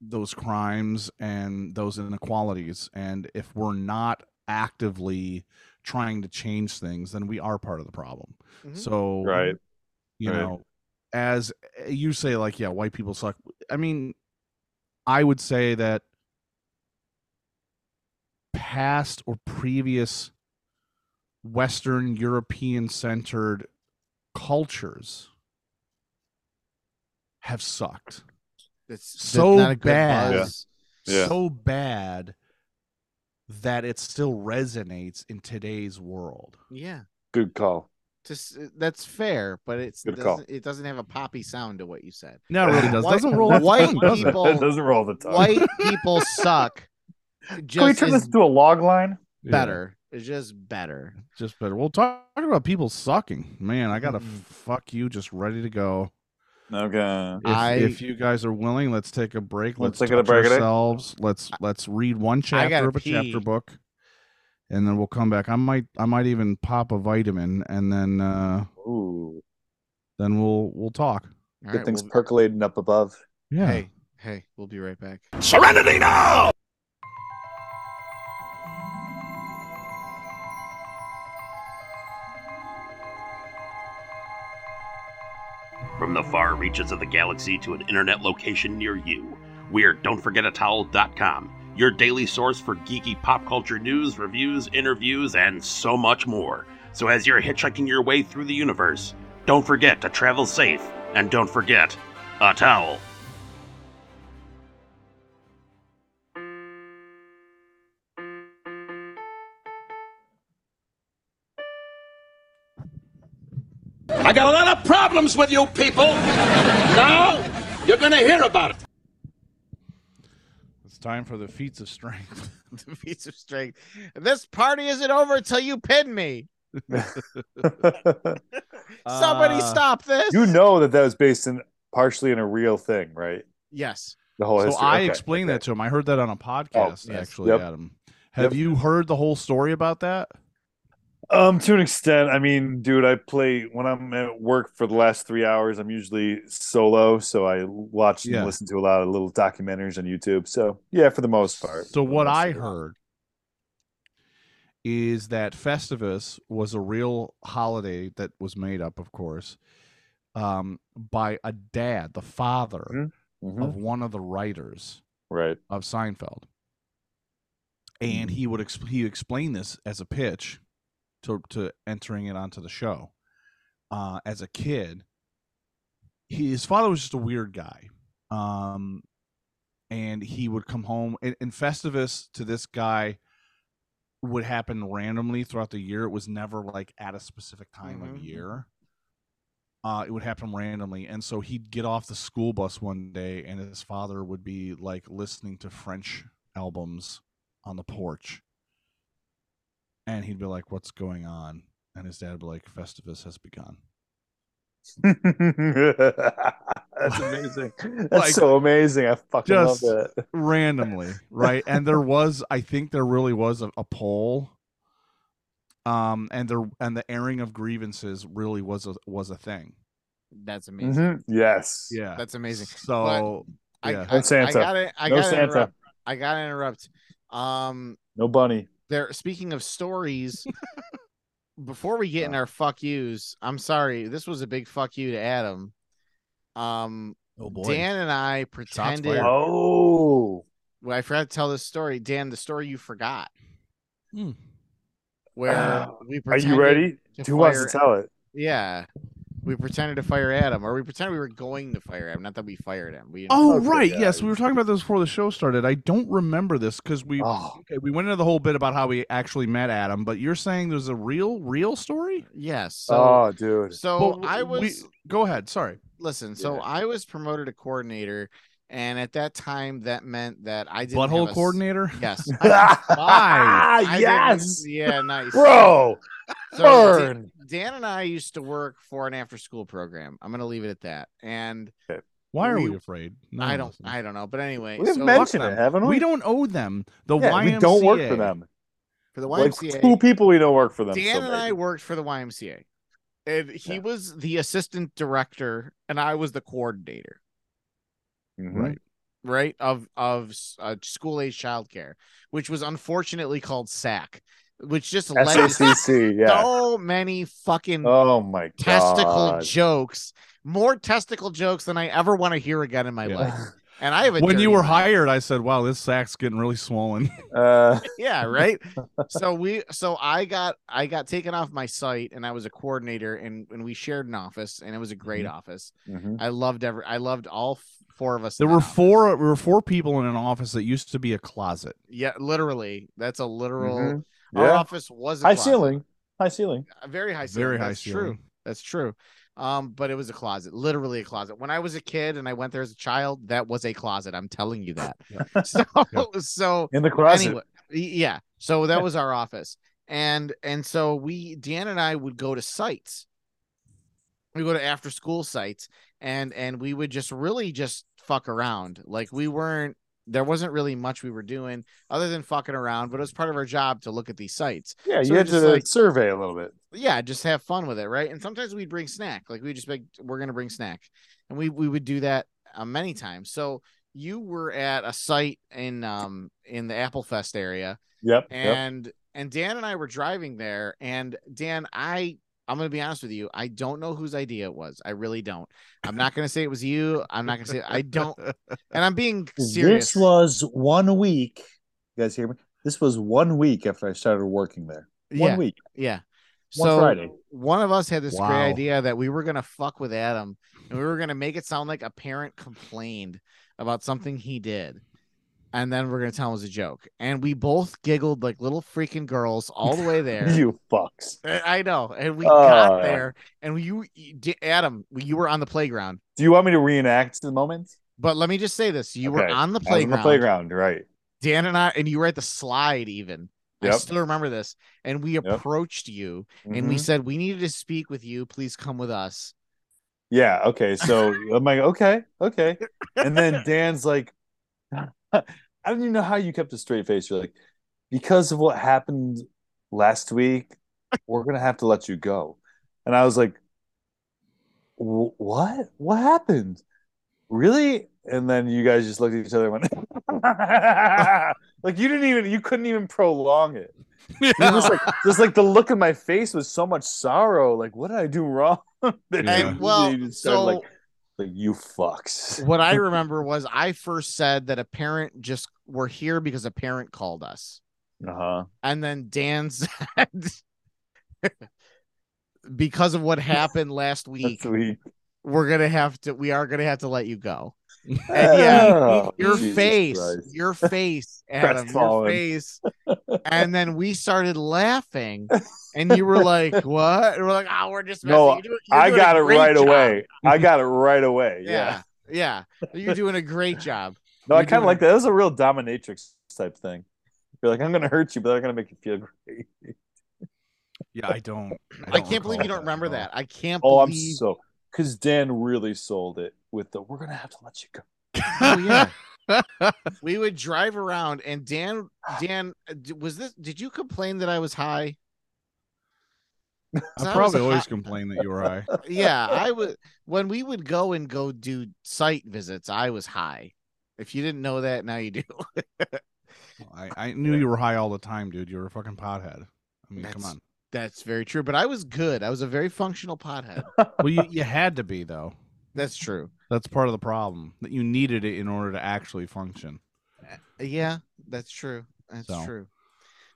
those crimes and those inequalities and if we're not actively trying to change things then we are part of the problem. Mhm. So Right. you Right. know as you say like yeah white people suck i mean i would say that past or previous western european centered cultures have sucked It's that's So not a good bad. buzz. Yeah. so bad that it still resonates in today's world Yeah. Good call. Just uh, that's fair, but it's Good doesn't, call. it doesn't have a poppy sound to what you said. no it really does White- doesn't roll white does it? people- it doesn't roll the tongue. White people suck. Can we Just turn is this to a log line? Yeah. better. It's just better. just better. We'll talk about people sucking. Man, I got a Mm. fuck you just ready to go. Okay. If, I- if you guys are willing, let's take a break. Let's Let's, take a touch break, ourselves. Let's let's read one chapter of a chapter book, and then we'll come back. I might I might even pop a vitamin, and then uh Ooh. then we'll we'll talk. All Good right, things well, percolating up above. Yeah. Hey, Hey, we'll be right back. Serenity now! From the far reaches of the galaxy to an internet location near you, we're Don'tForgetATowel.com, your daily source for geeky pop culture news, reviews, interviews, and so much more. So as you're hitchhiking your way through the universe, don't forget to travel safe, and don't forget a towel. I got a lot of problems with you people. Now, you're gonna hear about it. It's time for the feats of strength. the feats of strength. This party isn't over until you pin me. Somebody Uh, stop this. you know that that was based in partially in a real thing, right? Yes. The whole So history. I Okay, explained okay. that to him. I heard that on a podcast, yes. actually, Yep. Adam. Have Yep. you heard the whole story about that? Um, to an extent. I mean, dude, I play when I'm at work for the last three hours. I'm usually solo, so I watch Yeah. and listen to a lot of little documentaries on YouTube. So yeah, for the most part. So what I of it. heard is that Festivus was a real holiday that was made up, of course, um, by a dad, the father Mhm. Mhm. of one of the writers right. of Seinfeld, and he would exp- he explained this as a pitch to to entering it onto the show. Uh, as a kid, he, his father was just a weird guy, um, and he would come home. And, and Festivus to this guy would happen randomly throughout the year. It was never like at a specific time of Mhm. year. Uh, it would happen randomly, and so he'd get off the school bus one day, and his father would be like listening to French albums on the porch, and he'd be like, "What's going on?" And his dad would be like, "Festivus has begun." That's amazing. That's Like, so amazing. I fucking just- love that. randomly, right? And there was, I think, there really was a, a poll, um, and there and the airing of grievances really was a was a thing. That's amazing. Mhm. Yes. Yeah, That's amazing. So I, yeah. I, No Santa. I gotta, I No gotta Santa. interrupt. I gotta interrupt. Um, No bunny. There. Speaking of stories, before we get in our fuck yous, I'm sorry. This was a big fuck you to Adam. Um, oh boy, Dan and I pretended. Oh. Well, I forgot to tell this story. Dan, the story you forgot, Hmm. where Uh, we Are you ready? Who wants to tell it? Yeah, we pretended to fire Adam, or we pretended we were going to fire him. Not that we fired him. We Oh right, yes, we were talking about this before the show started. I don't remember this because we Oh. okay, we went into the whole bit about how we actually met Adam, but you're saying there's a real, real story. yes. So, oh, dude. so But I we- was. Go ahead. Sorry. listen so Yeah. i was promoted to coordinator and at that time that meant that i didn't Butthole have a s- coordinator. yes Ah, I didn't- yes. yeah nice Bro. so Dan, Burn. Dan and i used to work for an after school program i'm gonna leave it at that and Why are We- we afraid? No i don't i don't know but anyway We've so mentioned it, haven't we? We don't owe them. The Yeah, YMCA. we don't work for them. for the Like ymca two people we don't work for them. dan so and i worked for the ymca and he Yeah. was the assistant director and i was the coordinator Mhm. Right. right of of uh, school age childcare which was unfortunately called sac which just led to yeah. so many fucking Oh my god. testicle jokes more testicle jokes than i ever want to hear again in my Yeah. life and i have a When you were mouth. hired, I said, "Wow, this sack's getting really swollen." Uh, yeah right so we so i got i got taken off my site and i was a coordinator and and we shared an office and it was a great office mhm. i loved every i loved all four of us there were office. four. There were four people in an office that used to be a closet. yeah literally that's a literal Mhm. our office was a High closet. ceiling. High ceiling. Very high ceiling. Very high That's true. ceiling. That's true. Um, but it was a closet, literally a closet. When I was a kid and I went there as a child, that was a closet. I'm telling you that. So, so In the closet. anyway, yeah. So that was our office, and and so we, Dan and I, would go to sites. We go to after school sites, and and we would just really just fuck around. Like we weren't. There wasn't really much we were doing other than fucking around, but it was part of our job to look at these sites yeah, so you had to like- survey a little bit. yeah, just have fun with it, right? And sometimes we'd bring snack, like we just like we're gonna bring snack, and we we would do that uh, many times. So you were at a site in um in the Applefest area, Yep. yep. and and Dan and I were driving there, and Dan, I I'm gonna be honest with you, I don't know whose idea it was. I really don't. I'm not gonna say it was you. I'm not gonna say I don't, and I'm being serious. This was one week. You guys hear me? This was one week after I started working there. One yeah, week. yeah. One so Friday. one of us had this great idea that we were gonna fuck with Adam, and we were gonna make it sound like a parent complained about something he did. And then we're gonna tell him it was a joke, and we both giggled like little freaking girls all the way there. You fucks. I know, and we Oh, got there, and you, Adam, you were on the playground. Do you want me to reenact the moment? But let me just say this: you were on the was on playground, the playground, right? Dan and I, and you were at the slide. Even I still remember this, and we approached you, and we Mhm. said we needed to speak with you. Please come with us. Yeah. Okay. So I'm like, okay, okay. And then Dan's like, I don't even know how you kept a straight face. You're like, because of what happened last week, we're gonna have to let you go. And I was like, what? What happened? Really? And then you guys just looked at each other and went, like you didn't even, you couldn't even prolong it. You just like, just like the look in my face was so much sorrow. Like, what did I do wrong? That Yeah. And you well, just started, so like, like you fucks. what I remember was I first said that a parent just were here because a parent called us, Uh huh. and then Dan said. because of what happened last week, Sweet. we're gonna have to we are gonna have to let you go. And yeah, Oh, your Jesus face, Christ. your face, Adam, your face. And then we started laughing, and you were like, "What?" And we're like, "Oh, we're just messing." No, You're doing- you're I got it right job." away. I got it right away. Yeah, Yeah. yeah, You're doing a great job. No, I You're kind of like that. That was a real dominatrix type thing. You're like, I'm gonna hurt you, but I'm gonna make you feel great. Yeah, I don't. I, don't can't believe you don't remember at all. that. I can't Oh, I'm so because Dan really sold it with the. We're gonna have to let you go. Oh yeah. we would drive around, and Dan, Dan, uh, was this? Did you complain that I was high? I was probably always high- complain that you were high. yeah, I would when we would go and go do site visits, I was high. If you didn't know that, now you do. I, I knew you were high all the time, dude. You were a fucking pothead. I mean, come on. That's very true. But I was good. I was a very functional pothead. Well, you, you had to be though. That's true. That's part of the problem that you needed it in order to actually function. Uh, yeah, that's true. That's So. true.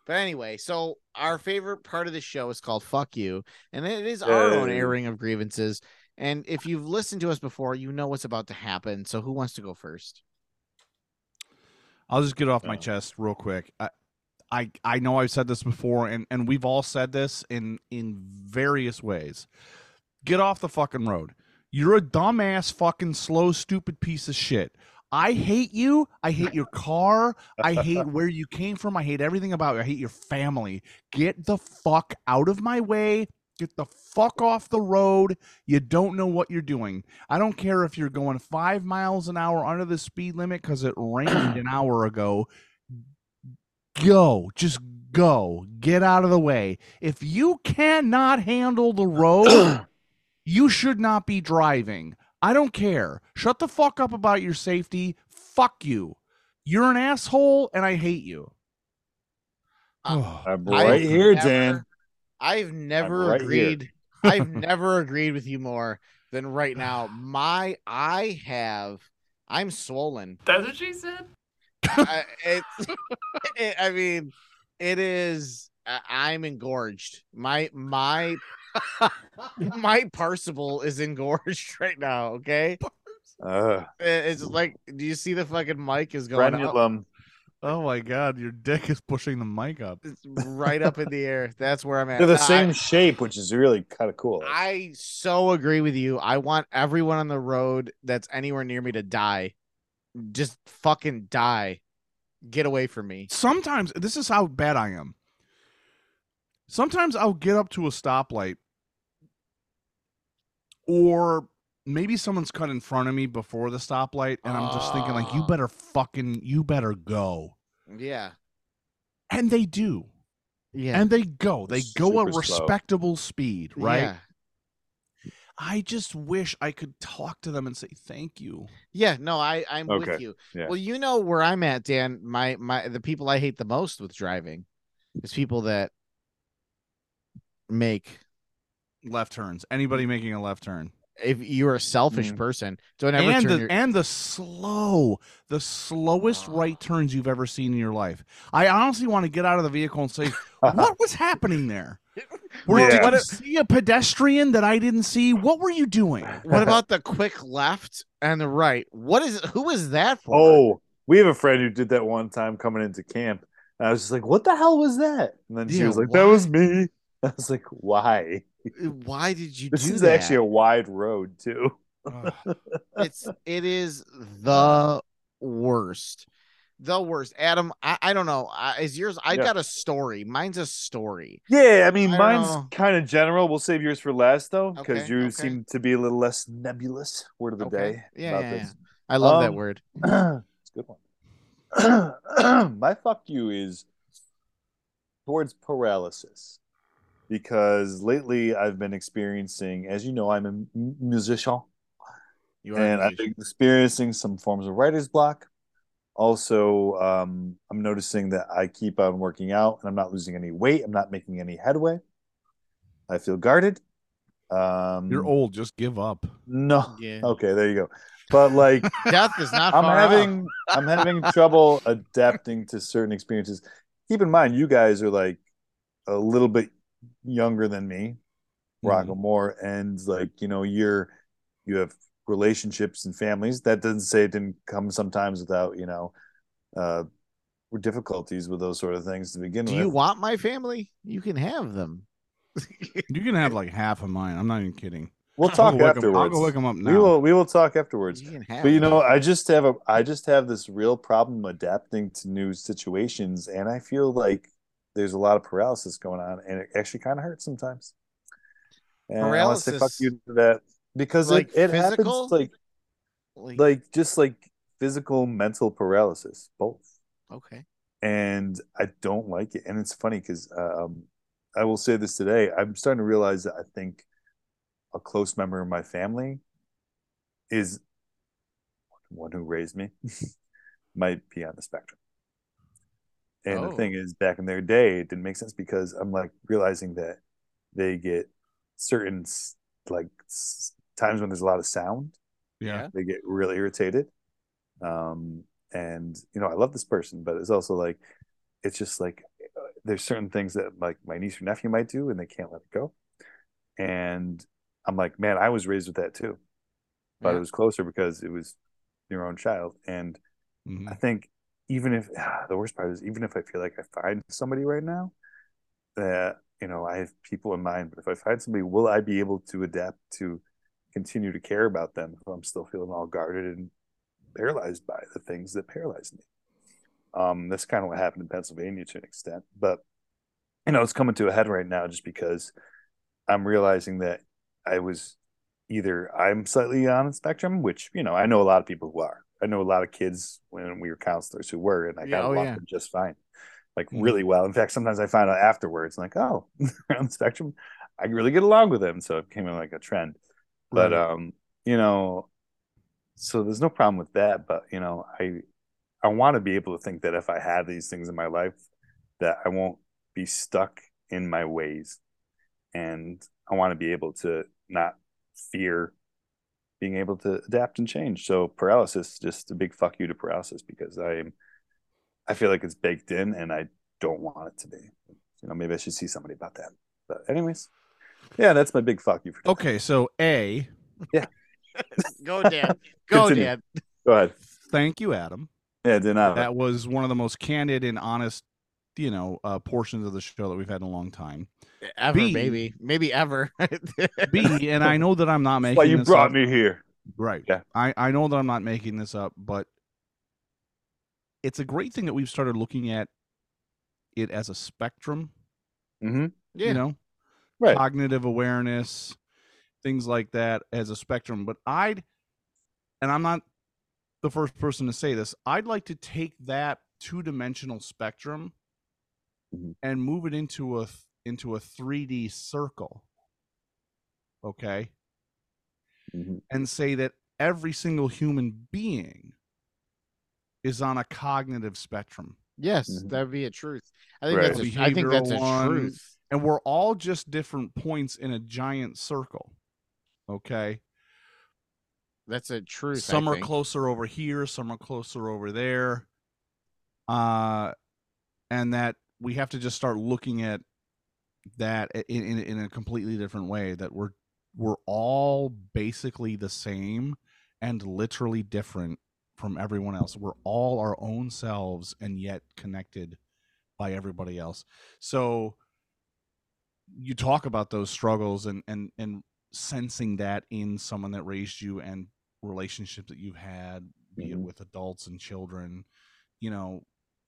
But anyway, so our favorite part of the show is called "Fuck You," and it is our own airing of grievances. And if you've listened to us before, you know what's about to happen. So who wants to go first? I'll just get off my uh. chest real quick. I, I I know I've said this before, and and we've all said this in in various ways. Get off the fucking road. You're a dumbass, fucking slow, stupid piece of shit. I hate you. I hate your car. I hate where you came from. I hate everything about you. I hate your family. Get the fuck out of my way. Get the fuck off the road. You don't know what you're doing. I don't care if you're going five miles an hour under the speed limit because it rained an hour ago. Go. Just go. Get out of the way. If you cannot handle the road, you should not be driving. I don't care. Shut the fuck up about your safety. Fuck you. You're an asshole and I hate you. Uh, I'm I've right here, never- Dan. I've never right agreed. I've never agreed with you more than right now. My I have. I'm swollen. That's what she said. I, it's. it, I mean, it is. I'm engorged. My my my parsible is engorged right now. Okay, Uh, it's like. Do you see the fucking mic is going up? Oh my god, your dick is pushing the mic up. It's right up in the air. That's where I'm at. They're the I- same shape, which is really kind of cool. I so agree with you. I want everyone on the road that's anywhere near me to die. Just fucking die. Get away from me. Sometimes this is how bad I am. Sometimes I'll get up to a stoplight or maybe someone's cut in front of me before the stoplight and I'm just thinking like you Ah. better fucking you better go. Yeah. And they do. Yeah. And they go. They go a Super slow. respectable speed, right? Yeah. I just wish I could talk to them and say thank you. Yeah, no, I I'm Okay, with you. yeah. Well, you know where I'm at, Dan. My my the people I hate the most with driving is people that make Left turns. Anybody making a left turn. if you're a selfish Mm. person, don't ever and turn the your and the slow, the slowest right turns you've ever seen in your life. I honestly want to get out of the vehicle and say, what was happening there? Were, Yeah. Did What you see a pedestrian that I didn't see? What were you doing? What about the quick left and the right? What is who is that for? Oh, we have a friend who did that one time coming into camp. And I was just like, what the hell was that? And then she was like, that was me. I was like, why? Why did you This is that? actually a wide road too. It's it is the worst the worst adam i, I don't know I, is yours i Yeah. got a story mine's a story Yeah, I mean, I mine's kind of general. We'll save yours for last though, because Okay, you okay. seem to be a little less nebulous. Word of the Okay. day. Yeah, about yeah, this. i love that Um, word it's a good one. My fuck you is towards paralysis because lately I've been experiencing, as you know, I'm a musician, you are and I've been experiencing some forms of writer's block. Also, um, I'm noticing that I keep on working out and I'm not losing any weight. I'm not making any headway. I feel guarded. Um, You're old. Just give up. No. Yeah. Okay, there you go. But like, death is not I'm far having I'm having trouble adapting to certain experiences. Keep in mind, you guys are like a little bit younger than me, Rocco Moore, and like you know, you're you have relationships and families. That doesn't say it didn't come sometimes without you know, uh, difficulties with those sort of things to begin do with. Do you want my family you can have them You can have like half of mine. I'm not even kidding. we'll I'll talk go look 'em- I'll go look them up now. we will we will talk afterwards. you can have But you them. know, I just have a I just have this real problem adapting to new situations, and I feel like there's a lot of paralysis going on, and it actually kind of hurts sometimes. And I want to say fuck Paralysis- you to that because Like it, it happens like like, like just like physical mental paralysis, both. okay And I don't like it. And it's funny because um, I will say this today. I'm starting to realize that I think a close member of my family is one who raised me might be on the spectrum. And Oh. the thing is, back in their day, it didn't make sense because I'm like realizing that they get certain like times when there's a lot of sound, yeah. they get really irritated. Um, and you know, I love this person, but it's also like, it's just like uh, there's certain things that like my niece or nephew might do, and they can't let it go. And I'm like, man, I was raised with that too, but Yeah. it was closer because it was your own child. And Mhm. I think even if the worst part is, even if I feel like I find somebody right now that you know I have people in mind, but if I find somebody, will I be able to adapt to continue to care about them if I'm still feeling all guarded and paralyzed by the things that paralyze me? Um, that's kind of what happened in Pennsylvania to an extent, but you know it's coming to a head right now just because I'm realizing that I was either I'm slightly on the spectrum, which you know I know a lot of people who are. I know a lot of kids when we were counselors who were, and I got oh, along yeah. just fine, like Mhm. really well. In fact, sometimes I find out afterwards, like, oh, on the spectrum. I really get along with them, so it became like a trend. But Right. um, you know, so there's no problem with that. But you know, I I want to be able to think that if I have these things in my life, that I won't be stuck in my ways, and I want to be able to not fear being able to adapt and change. So paralysis, just a big fuck you to paralysis because I'm, I feel like it's baked in and I don't want it to be. You know, maybe I should see somebody about that. But anyways, yeah, that's my big fuck you for. today. Okay, so A, yeah, go dad go Continue. dad go ahead. thank you, Adam. Yeah, did not. That was one of the most candid and honest, you know, uh, portions of the show that we've had in a long time. ever B. maybe maybe ever B, and I know that I'm not making Why you this brought up. me here? Right. Yeah. I, I know that I'm not making this up, but it's a great thing that we've started looking at it as a spectrum, Mm-hmm. yeah you know, Right. cognitive awareness, things like that as a spectrum. But I'd, and I'm not the first person to say this, I'd like to take that two dimensional spectrum Mhm. and move it into a into a 3D circle. Okay. Mhm. and say that every single human being is on a cognitive spectrum Yes, Mhm. that would be a truth. I think Right. that's a, I think that's a one, truth. and we're all just different points in a giant circle okay That's a truth. I some are think. closer over here some are closer over there uh and that we have to just start looking at that in, in, in a completely different way that we're we're all basically the same and literally different from everyone else we're all our own selves and yet connected by everybody else so you talk about those struggles and and and sensing that in someone that raised you and relationships that you've had be it Mhm. with adults and children you know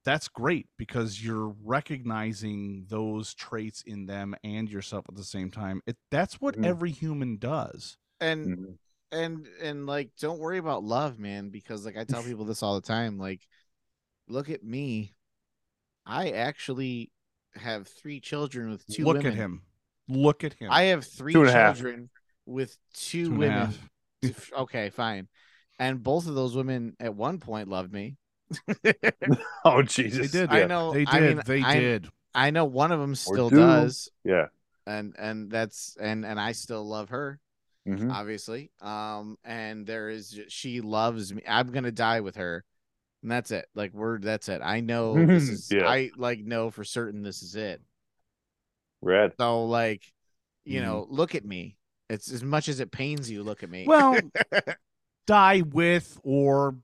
that's great because you're recognizing those traits in them and yourself at the same time it that's what Mhm. every human does and Mhm. and and like don't worry about love man because like i tell people this all the time like look at me i actually have three children with two look women. at him look at him i have three Two and a half. children with two, Two women okay fine and both of those women at one point loved me Oh Jesus! they Jesus! did I know- they I did mean, they I'm- did i know one of them still two. does Yeah. and and that's and and i still love her Mhm. obviously. Um, and there is she loves me. I'm gonna die with her, and that's it. Like we're that's it. I know this is. Yeah. I like know for certain this is it. Rad. So like, you Mhm. know, look at me. It's as much as it pains you. Look at me. well die with or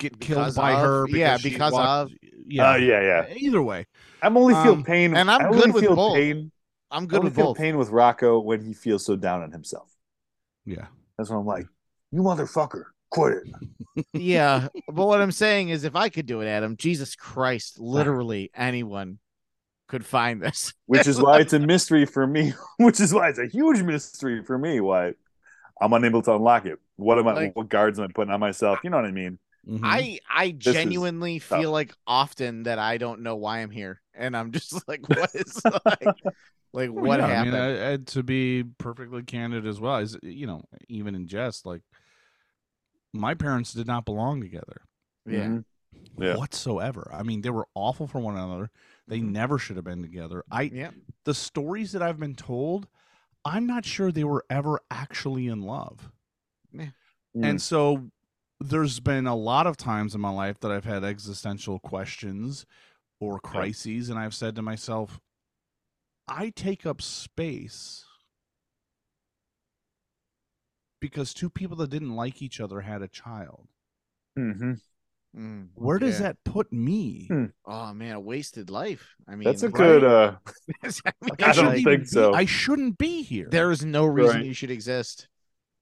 get killed Because by of- her yeah, because walked- of- yeah Uh, yeah, yeah. either way I'm only feel Um, pain, and I'm I good with feel both. Pain, I'm I good only with feel both. pain with Rocco when he feels so down on himself. yeah That's when I'm like, you motherfucker, quit it. yeah, but what I'm saying is, if I could do it, Adam, Jesus Christ, literally anyone could find this. Which is why it's a mystery for me. Which is why it's a huge mystery for me. Why I'm unable to unlock it. What am I? Like- what guards am I putting on myself? You know what I mean? Mhm. I I Mm-hmm. is genuinely tough. feel like often that I don't know why I'm here, and I'm just like, what is like, like Well, what yeah, happened? I mean, I, I- to be perfectly candid as well, is you know, even in jest, like my parents did not belong together yeah, Mhm. Yeah. whatsoever. I mean, they were awful for one another. They never should have been together. I yeah, the stories that I've been told, I'm not sure they were ever actually in love. Mm. And so there's been a lot of times in my life that I've had existential questions or crises, and I've said to myself, I take up space because two people that didn't like each other had a child. Mhm. Mm, Where does yeah. that put me? Hmm. Oh man, a wasted life. I mean, That's a right? good. uh I mean, I I don't shouldn't think be- so. I shouldn't be here. there is no reason Right. you should exist.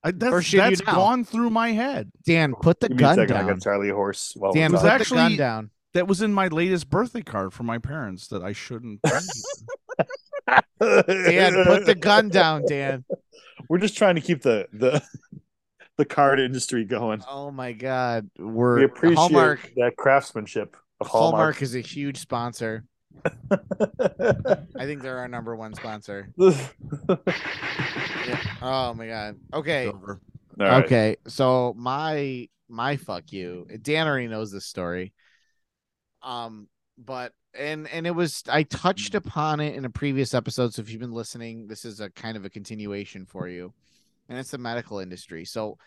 I, that's or should you that's now? gone through my head. Dan, put the Give me a gun second. I down. got Charlie horse. While Dan, was put talking. the gun actually- down. That was in my latest birthday card from my parents that I shouldn't. Dan, put the gun down, Dan. We're just trying to keep the the the card industry going. Oh my God, we're We appreciate Hallmark. that craftsmanship of Hallmark Hallmark. is a huge sponsor. I think they're our number one sponsor. Yeah. Oh my God. Okay. Over. right. Okay, so my my fuck you. Dan already knows this story. Um, but and and it was I touched upon it in a previous episode. So if you've been listening, this is a kind of a continuation for you, and it's the medical industry. So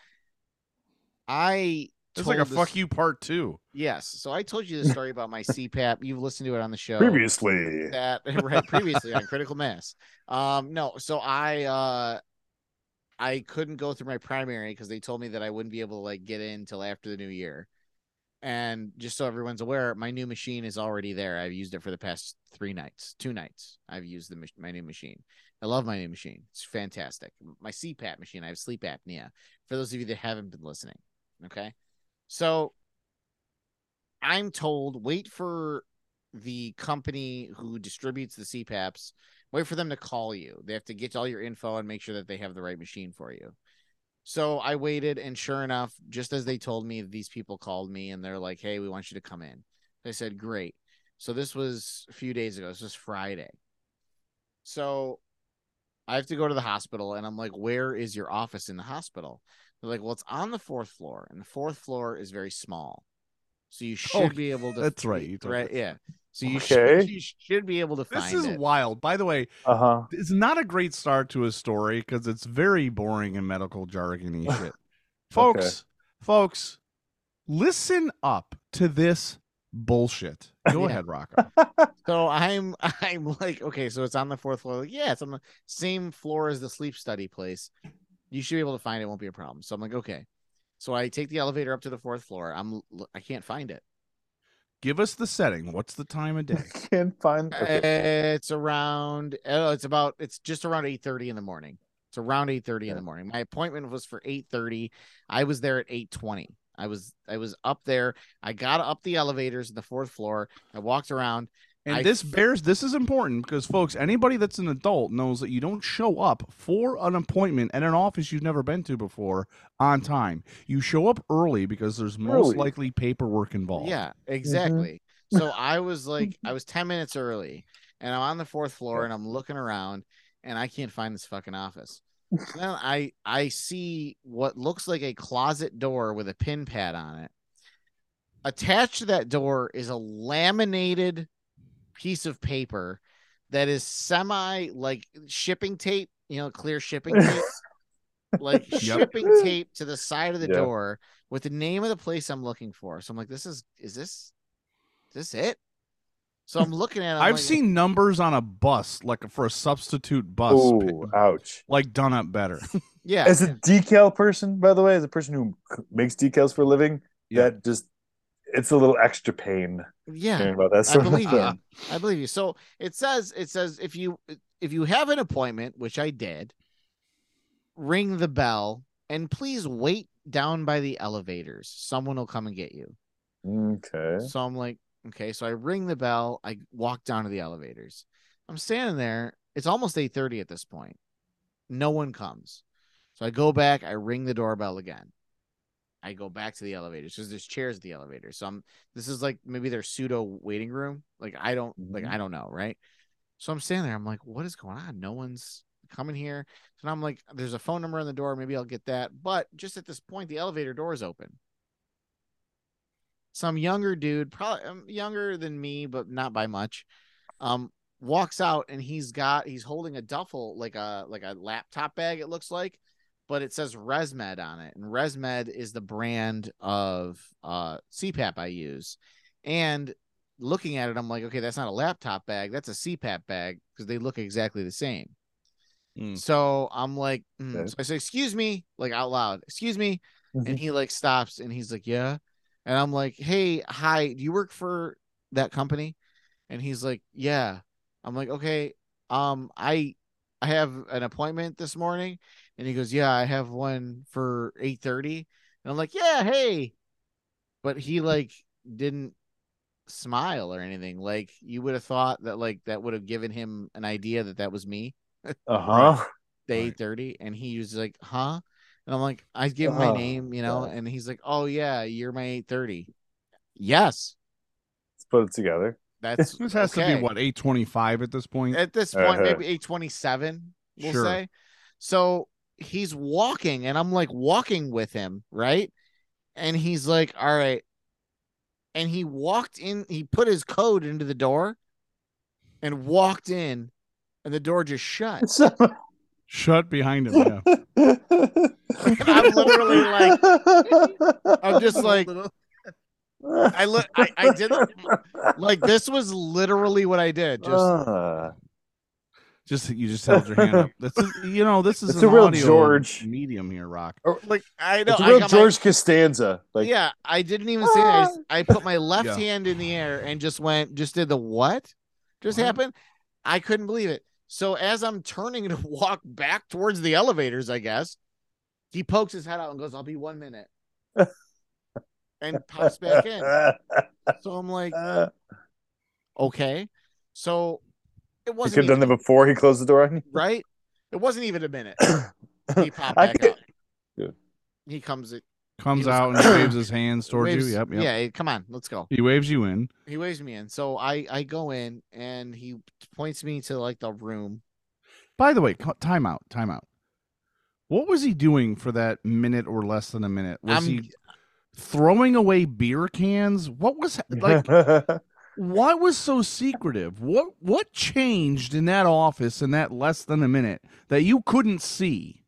I It's like a this- fuck you part two. Yes, so I told you the story about my CPAP. You've listened to it on the show. Previously, that right previously on critical mass. Um no so i uh i couldn't go through my primary because they told me that i wouldn't be able to like get in until after the new year. And just so everyone's aware my new machine is already there. I've used it for the past three nights two nights i've used the mach- my new machine. I love my new machine. It's fantastic. My cpap machine i have sleep apnea. For those of you that haven't been listening okay so i'm told wait for the company who distributes the CPAPs, wait for them to call you. They have to get all your info and make sure that they have the right machine for you. So I waited, and sure enough, just as they told me, these people called me and they're like, "Hey, we want you to come in." I said, "Great." So this was a few days ago. This was Friday. So I have to go to the hospital, and I'm like, where is your office in the hospital? They're like, well, it's on the fourth floor, and the fourth floor is very small, so you should Oh, be able to. that's right, you right, me. yeah. So you Okay. should you should be able to This find is it. wild. By the way, Uh huh. it's not a great start to a story because it's very boring and medical jargony shit. Folks, folks, listen up to this bullshit. Go Yeah. ahead, Rocco. So I'm I'm like, okay, so it's on the fourth floor. Like, yeah, it's on the same floor as the sleep study place. You should be able to find it. it Won't be a problem. So I'm like, okay. So I take the elevator up to the fourth floor. I'm I can't find it. Give us the setting. What's the time of day? Can't find. Okay. Uh, it's around. Oh, it's about. It's just around eight thirty in the morning. It's around eight thirty in the morning. My appointment was for eight thirty. I was there at eight twenty. I was I was up there. I got up the elevators in the fourth floor. I walked around. And I this bears this is important because folks, anybody that's an adult knows that you don't show up for an appointment at an office you've never been to before on time. You show up early because there's most Early. likely paperwork involved. Yeah, mm-hmm. exactly. So I was like, I was 10 minutes early and I'm on the fourth floor and I'm looking around and I can't find this fucking office. So then I I see what looks like a closet door with a pin pad on it. Attached to that door is a laminated piece of paper that is semi like shipping tape, you know, clear shipping tape. like shipping tape to the side of the Yeah. door with the name of the place I'm looking for. So I'm like, this is is this is this it? So I'm looking at. I'm I've like, seen numbers on a bus, like for a substitute bus, Ooh, ouch. like done up better. yeah, As a decal person, by the way, as a person who makes decals for a living, Yeah. that just it's a little extra pain yeah. about that I believe you. I believe you. So it says it says if you if you have an appointment, which I did, ring the bell and please wait down by the elevators. Someone will come and get you. Okay. So I'm like, okay. So I ring the bell. I walk down to the elevators. I'm standing there. It's almost 8:30 at this point. No one comes. So I go back, I ring the doorbell again. I go back to the elevators because there's chairs at the elevator. So I'm this is like maybe their pseudo waiting room. Like I don't like Mhm. I don't know, right? So I'm standing there. I'm like, what is going on? No one's coming here. So now I'm like, there's a phone number on the door. Maybe I'll get that. But just at this point, the elevator door is open. Some younger dude, probably um, younger than me, but not by much, um, walks out and he's got he's holding a duffel like a like a laptop bag. It looks like, but it says ResMed on it, and ResMed is the brand of uh CPAP I use. And looking at it, I'm like, okay, that's not a laptop bag, that's a CPAP bag because they look exactly the same. Mm. So I'm like, mm. Okay. so I say, excuse me, like out loud, excuse me, Mhm. and he like stops and he's like, yeah, and I'm like, hey, hi, do you work for that company? And he's like, yeah. I'm like, okay, um, I I have an appointment this morning, and he goes, yeah, I have one for eight thirty, and I'm like, yeah, hey, but he like didn't smile or anything. Like you would have thought that like that would have given him an idea that that was me Uh-huh. the Right. eight thirty, and he was like, "Huh?" And I'm like, "I give him my Oh, name, you know," God. and he's like, "Oh yeah, you're my eight 30. Yes, Let's put it together. that's This has to be what eight twenty five at this point. at this point, Uh-huh. maybe eight twenty seven. We'll Sure. say. So he's walking, and I'm like walking with him, right? And he's like, "All right," and he walked in. He put his code into the door, and walked in, and the door just shut. Shut behind him. Yeah. I'm literally like, I'm just like, I look, I, I did like this was literally what I did. Just Ah. Just you just held your hand up. This is you know this is It's an a real audio George. medium here, Rock. like I know it's a I real got my- George Costanza. Like yeah, I didn't even say that. I, just- I put my left Yeah. hand in the air and just went, just did the what just What? happened. I couldn't believe it. So as I'm turning to walk back towards the elevators, I guess he pokes his head out and goes, "I'll be one minute," and pops back in. So I'm like, okay. So it he wasn't He could have done that before he closed the door on you. right? It wasn't even a minute. He popped back could- out. Yeah. He comes. Comes He was- out and waves his hands towards waves- you. Yep, yep. Yeah, come on, let's go. He waves you in. He waves me in. So I I go in and he points me to like the room. By the way, co- time out, time out. What was he doing for that minute or less than a minute? Was I'm- he throwing away beer cans? What was like? what was so secretive? What what changed in that office in that less than a minute that you couldn't see?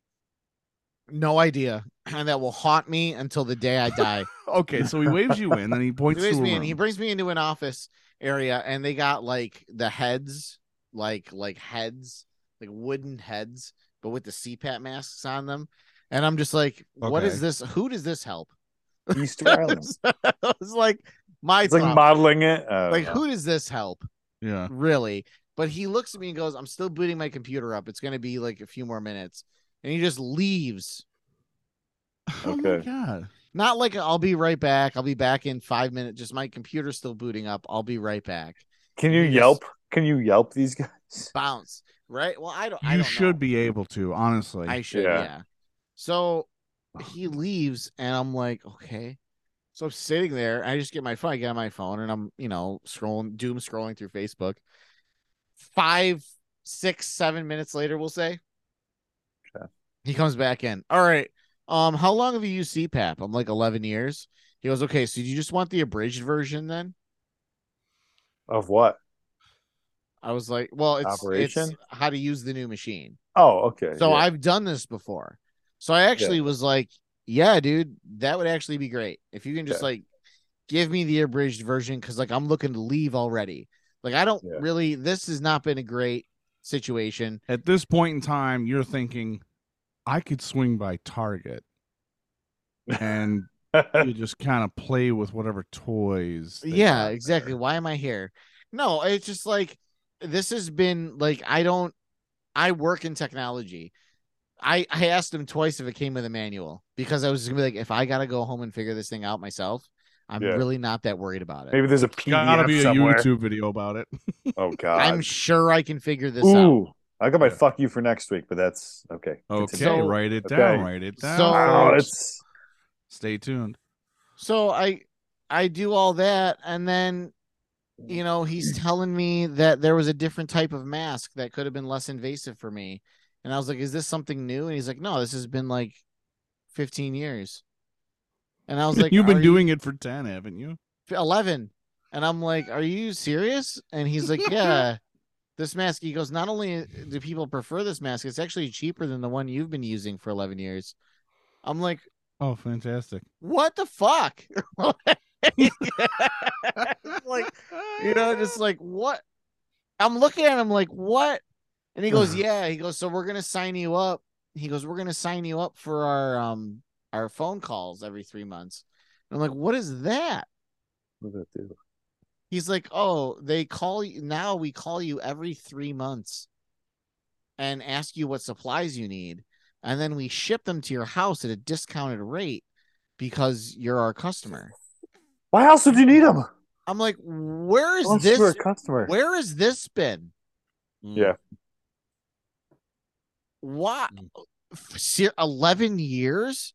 No idea. And that will haunt me until the day I die. Okay, so he waves you in, and he he points brings to me in. He brings me into an office area, and they got like the heads, like like heads, like wooden heads, but with the CPAP masks on them. And I'm just like, what is this? Who does this help? Easter Island. I was like, my It's like modeling it. I don't like know. who does this help? yeah, Really? But he looks at me and goes, I'm still booting my computer up. It's gonna be like a few more minutes. And he just leaves. Oh my god. Not like I'll be right back. I'll be back in five minutes. Just my computer's still booting up. I'll be right back. Can you You just- Yelp? Can you Yelp these guys? Bounce. Right? Well, I don't I You don't should know. be able to, honestly. I should, yeah. Yeah. So he leaves and I'm like, okay. So I'm sitting there. I just get my phone. I get on my phone and I'm, you know, scrolling, doom scrolling through Facebook. Five, six, seven minutes later, we'll say. Okay. He comes back in. All right. Um, how long have you used CPAP? I'm like 11 years. He goes, okay. So you just want the abridged version then? Of what? I was like, well, it's, it's how to use the new machine. Oh, okay. So yeah. I've done this before. So I actually was like, yeah, dude, that would actually be great. If you can just Okay. like give me the abridged version cuz like I'm looking to leave already. Like I don't Yeah. really this has not been a great situation. At this point in time, you're thinking, I could swing by Target, and you just kind of play with whatever toys. yeah, exactly. there. Why am I here? No, it's just like this has been like I don't I work in technology. I I asked him twice if it came with a manual because I was gonna be like, if I gotta go home and figure this thing out myself, I'm Yeah. really not that worried about it. Maybe there's a PDF Gotta be a somewhere. YouTube video about it. Oh God. I'm sure I can figure this out. Ooh, I got my fuck you for next week, but that's okay. Okay, So- write it Okay. down. Write it down. So- Oh, folks. it's Stay tuned. So I I do all that and then you know, he's telling me that there was a different type of mask that could have been less invasive for me. And I was like, is this something new? And he's like, no, this has been like 15 years. And I was like, You've been "Are you- doing it for ten, haven't you? 11 and i'm like are you serious and he's like yeah this mask he goes not only do people prefer this mask it's actually cheaper than the one you've been using for 11 years i'm like Oh, fantastic! what the fuck like you know just like what i'm looking at him like what and he goes yeah he goes so we're gonna sign you up he goes we're gonna sign you up for our um our phone calls every three months and i'm like what is that what does that do? He's like, oh, they call you now. We call you every three months and ask you what supplies you need, and then we ship them to your house at a discounted rate because you're our customer. Why else would you need them? I'm like, where is Unless this? customer. Where has this been? Yeah. What? Mm. Eleven years?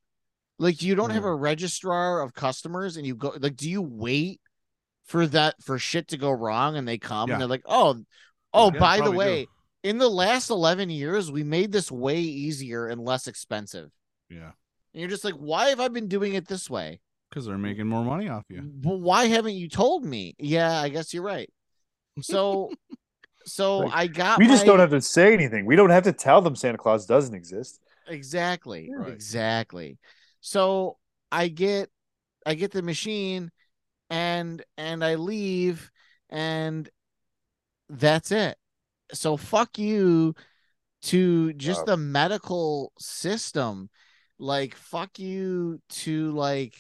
Like you don't have a registrar of customers, and you go like, do you wait for that for shit to go wrong, and they come Yeah. and they're like, oh, oh, Yeah, by the probably do. way, in the last eleven years, we made this way easier and less expensive. Yeah, And you're just like, why have I been doing it this way? because they're making more money off you. But why haven't you told me? Yeah, I guess you're right. So, so Like, I got. We just my- don't have to say anything. We don't have to tell them Santa Claus doesn't exist. exactly Right. exactly so i get i get the machine and and i leave and that's it so fuck you to just Wow. the medical system like fuck you to like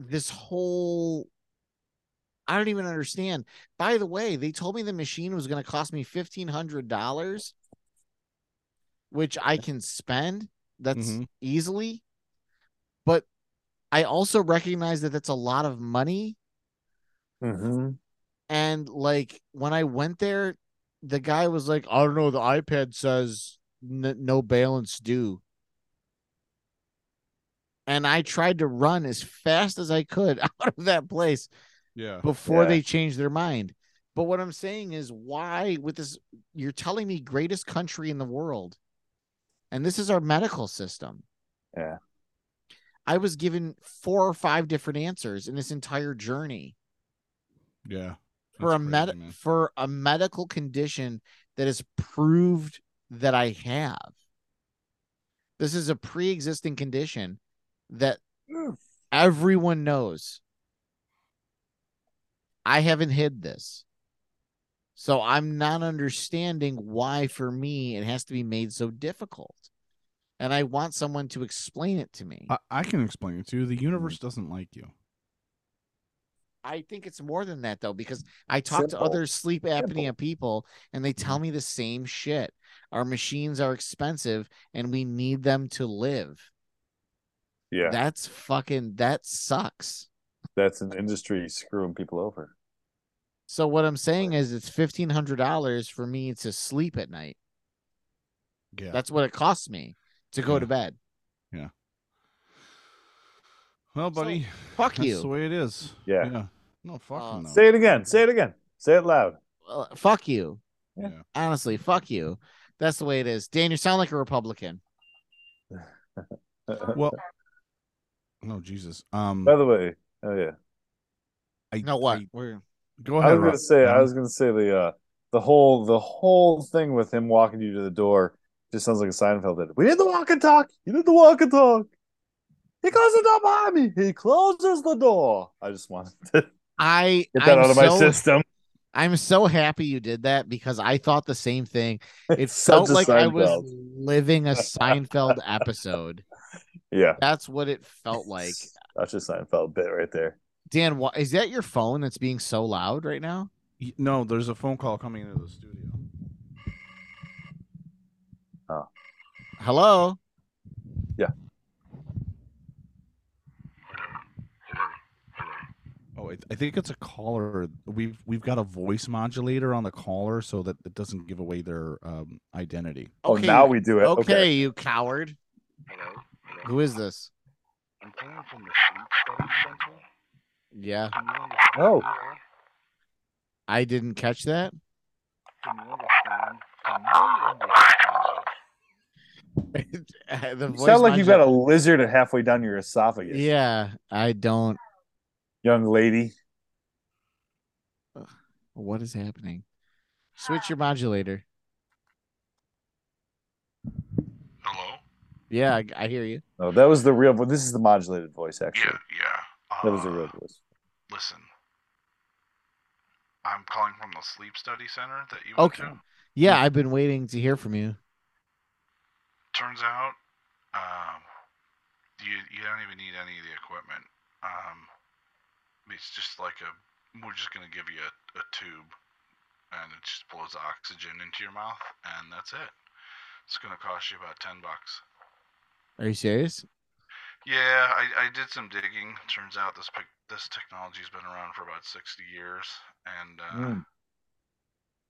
this whole I don't even understand. By the way, they told me the machine was going to cost me $1500 which I can spend that's Mhm. easily. But I also recognize that that's a lot of money Mm-hmm. and like when I went there the guy was like, "I don't know, the iPad says n- no balance due." And I tried to run as fast as I could out of that place Yeah, before Yeah. they change their mind. But what I'm saying is, why with this? You're telling me greatest country in the world, and this is our medical system. Yeah. I was given four or five different answers in this entire journey Yeah. for a That's med man. for a medical condition that is proved that I have. This is a pre-existing condition that everyone knows. I haven't hid this. So I'm not understanding why for me it has to be made so difficult. And I want someone to explain it to me. I, I can explain it to you. The mm-hmm. universe doesn't like you. I think it's more than that though, because I talk to other sleep apnea Simple. people and they tell me the same shit. Our machines are expensive and we need them to live. Yeah, That's fucking that sucks. That's an industry screwing people over. So what I'm saying is it's fifteen hundred dollars for me to sleep at night. Yeah. That's what it costs me to go Yeah. to bed. Yeah. Well, buddy, Fuck that's you. That's the way it is. Yeah. Yeah. No, fuck Uh, him, though. Say it again. Say it again. Say it loud. Uh, fuck you. Yeah. Honestly, fuck you. That's the way it is. Dan, you sound like a Republican. Well, no, Jesus. Um, By the way, oh yeah, I, No what? I- We're go I ahead. was gonna Rob. say, I was gonna say the uh, the whole the whole thing with him walking you to the door just sounds like a Seinfeld did. We did the walk and talk. You did the walk and talk. He closes the door behind me. He closes the door. I just wanted to I get that I'm out of my so- system. I'm so happy you did that because I thought the same thing. It It's felt such a like I was living a Seinfeld episode. Yeah, That's what it felt like. That's just a Seinfeld bit right there. Dan, what is that your phone that's being so loud right now? no, there's a phone call coming into the studio. Oh. Hello? Yeah. Oh, I, I think it's a caller. We've we've got a voice modulator on the caller so that it doesn't give away their um, identity. Oh, Okay, now we do it. Okay, Okay. you coward. Hello? Hello? Who is this? I'm calling from the Sleep Study Center. Yeah, Can you Oh. who? I didn't catch that. Can you understand? Can you understand? the You sound like you've got a lizard halfway down your esophagus. Yeah, I don't. Young lady. What is happening? Switch your modulator. Hello? Yeah, I, I hear you. Oh, that was the real voice. This is the modulated voice, actually. yeah. yeah. That was the Uh, real voice. Listen. I'm calling from the Sleep Study Center that you Okay. went to. Yeah, I've been waiting to hear from you. Turns out, um, you you don't even need any of the equipment. Um, it's just like a. We're just gonna give you a, a tube, and it just blows oxygen into your mouth, and that's it. It's gonna cost you about ten bucks. Are you serious? Yeah, I, I did some digging. Turns out this this technology's been around for about sixty years, and uh, Mm.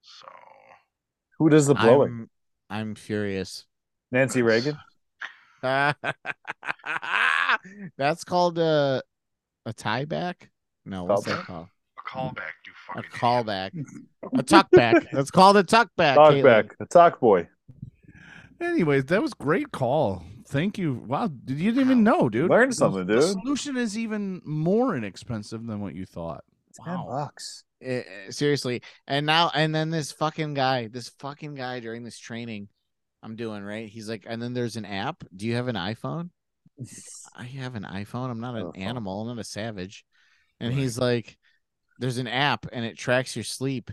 so Who does the blowing? I'm, I'm furious. Nancy Reagan? That's called a a tie back. No, what's that called? a callback, you A fucking idiot. callback. A tuck back. That's called a tuck back. Talk Caitlin. back. A talk boy. Anyways, that was great call. Thank you. Wow, did you didn't even know, dude? Learned something, The dude. The solution is even more inexpensive than what you thought. Ten Wow. bucks. Eh, eh, seriously. And now and then this fucking guy, this fucking guy during this training I'm doing, right? He's like, and then there's an app. Do you have an iPhone? I have an iPhone. I'm not an Uh-huh. animal. I'm not a savage. And Right. he's like, there's an app and it tracks your sleep.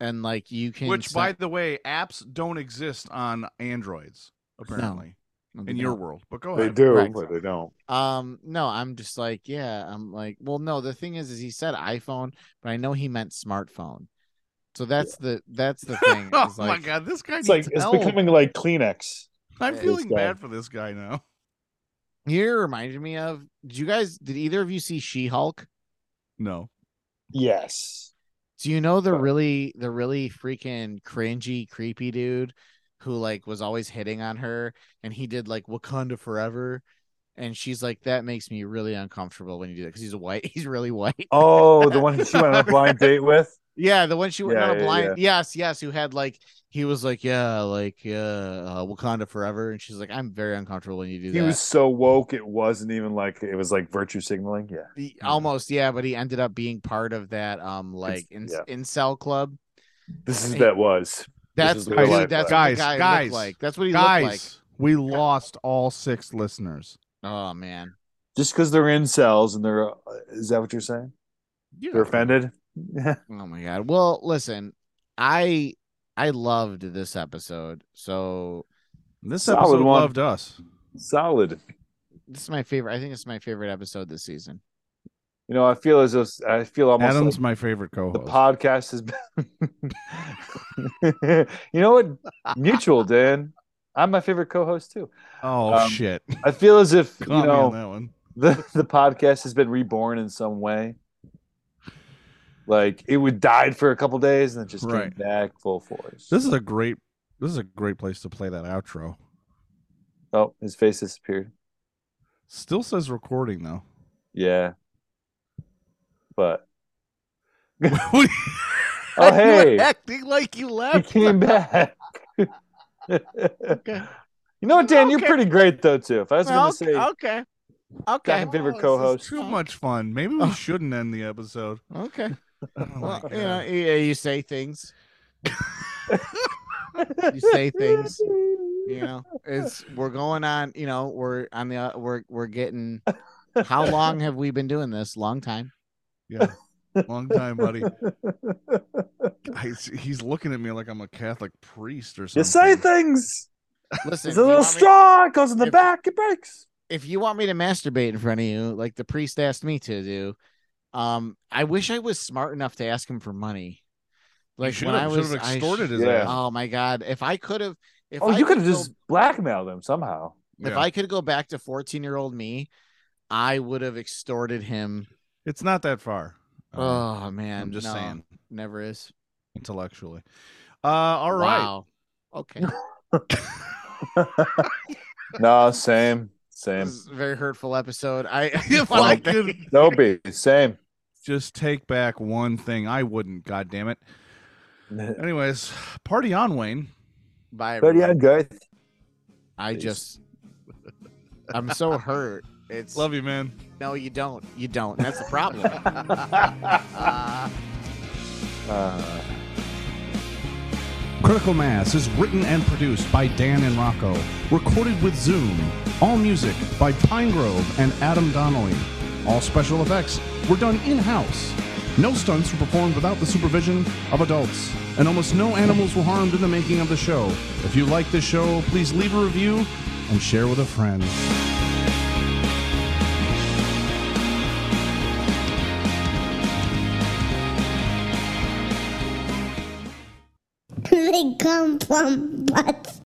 And like you can Which, set- by the way, apps don't exist on Androids apparently No, they in your don't. world. But go They ahead. They do, Correct. but they don't. Um, no, I'm just like, yeah, I'm like, well, no, the thing is, is he said iPhone, but I know he meant smartphone. So that's the that's the thing. oh is my god, this guy It's needs like it's help. becoming like Kleenex. I'm Yeah. feeling guy. bad for this guy now. You reminded me of. Did you guys? Did either of you see She Hulk? No. Yes. Do you know the really the really freaking cringy, creepy dude who like was always hitting on her, and he did like Wakanda Forever, and she's like, that makes me really uncomfortable when you do that because he's white. He's really white. Oh, the one she went on a blind date with. Yeah, the one she went Yeah, on a yeah, blind. Yes, yes, who had like he was like, yeah, like yeah, uh, Wakanda forever, and she's like, I'm very uncomfortable when you do He that. He was so woke, it wasn't even like it was like virtue signaling. Yeah. He- almost, yeah, but he ended up being part of that, um, like in, yeah. incel club. This is that was. That's is dude, life, that's guys, what guy guys, like. That's what he Guys, looked like. we lost all six listeners. Oh man, Just because they're in cells and they're uh, is that what you're saying? They're offended? Oh my god. Well, listen, I I loved this episode. So This Solid episode one. loved us. Solid. this is my favorite. I think it's my favorite episode this season. You know, I feel as if I feel almost Adam's like my favorite co-host. The podcast has been you know what? Mutual, Dan. I'm my favorite co-host too. oh um, shit! I feel as if you Caught on know that one. the, the podcast has been reborn in some way. Like it would died for a couple days and then just Right. came back full force. This is a great. This is a great place to play that outro. oh, his face disappeared. Still says recording though. Yeah. But oh Oh, hey. acting like you left. he left. came back. Okay. You know what, Dan? You're pretty great though too. If I was Well, gonna say okay. Okay. second favorite Oh, this is co-host, Too much fun. Maybe we shouldn't end the episode. Okay. Oh Well, you know, yeah, you say things. you say things. You know, it's we're going on. You know, we're on the uh, we're we're getting. How long have we been doing this? Long time. Yeah. Long time, buddy. He's, he's looking at me like I'm a Catholic priest or something. you say things. Listen, There's a little want me- straw. It goes in the if- back. It breaks. if you want me to masturbate in front of you, like the priest asked me to do, um, I wish I was smart enough to ask him for money. Like should when I have- should was have I extorted sh- his Yeah. ass. Oh my god! If I could have, if oh, I you could have just blackmailed him somehow. if Yeah. I could go back to fourteen year old me, I would have extorted him. It's not that far. Um, Oh man, I'm just no, saying, never is. intellectually. Uh, all right. Wow. Okay. no, same, This same. is a very hurtful episode. I If I could No be same. just take back one thing, I wouldn't. God damn it. Anyways, party on, Wayne. Bye. But yeah, everyone. guys. I just, I'm so hurt. It's Love you, man. no, you don't. You don't. That's the problem. Uh, Critical Mass is written and produced by Dan and Rocco. Recorded with Zoom. All music by Pinegrove and Adam Donnelly. All special effects were done in house. No stunts were performed without the supervision of adults. And almost no animals were harmed in the making of the show. If you like the show, please leave a review and share with a friend. They come from butts.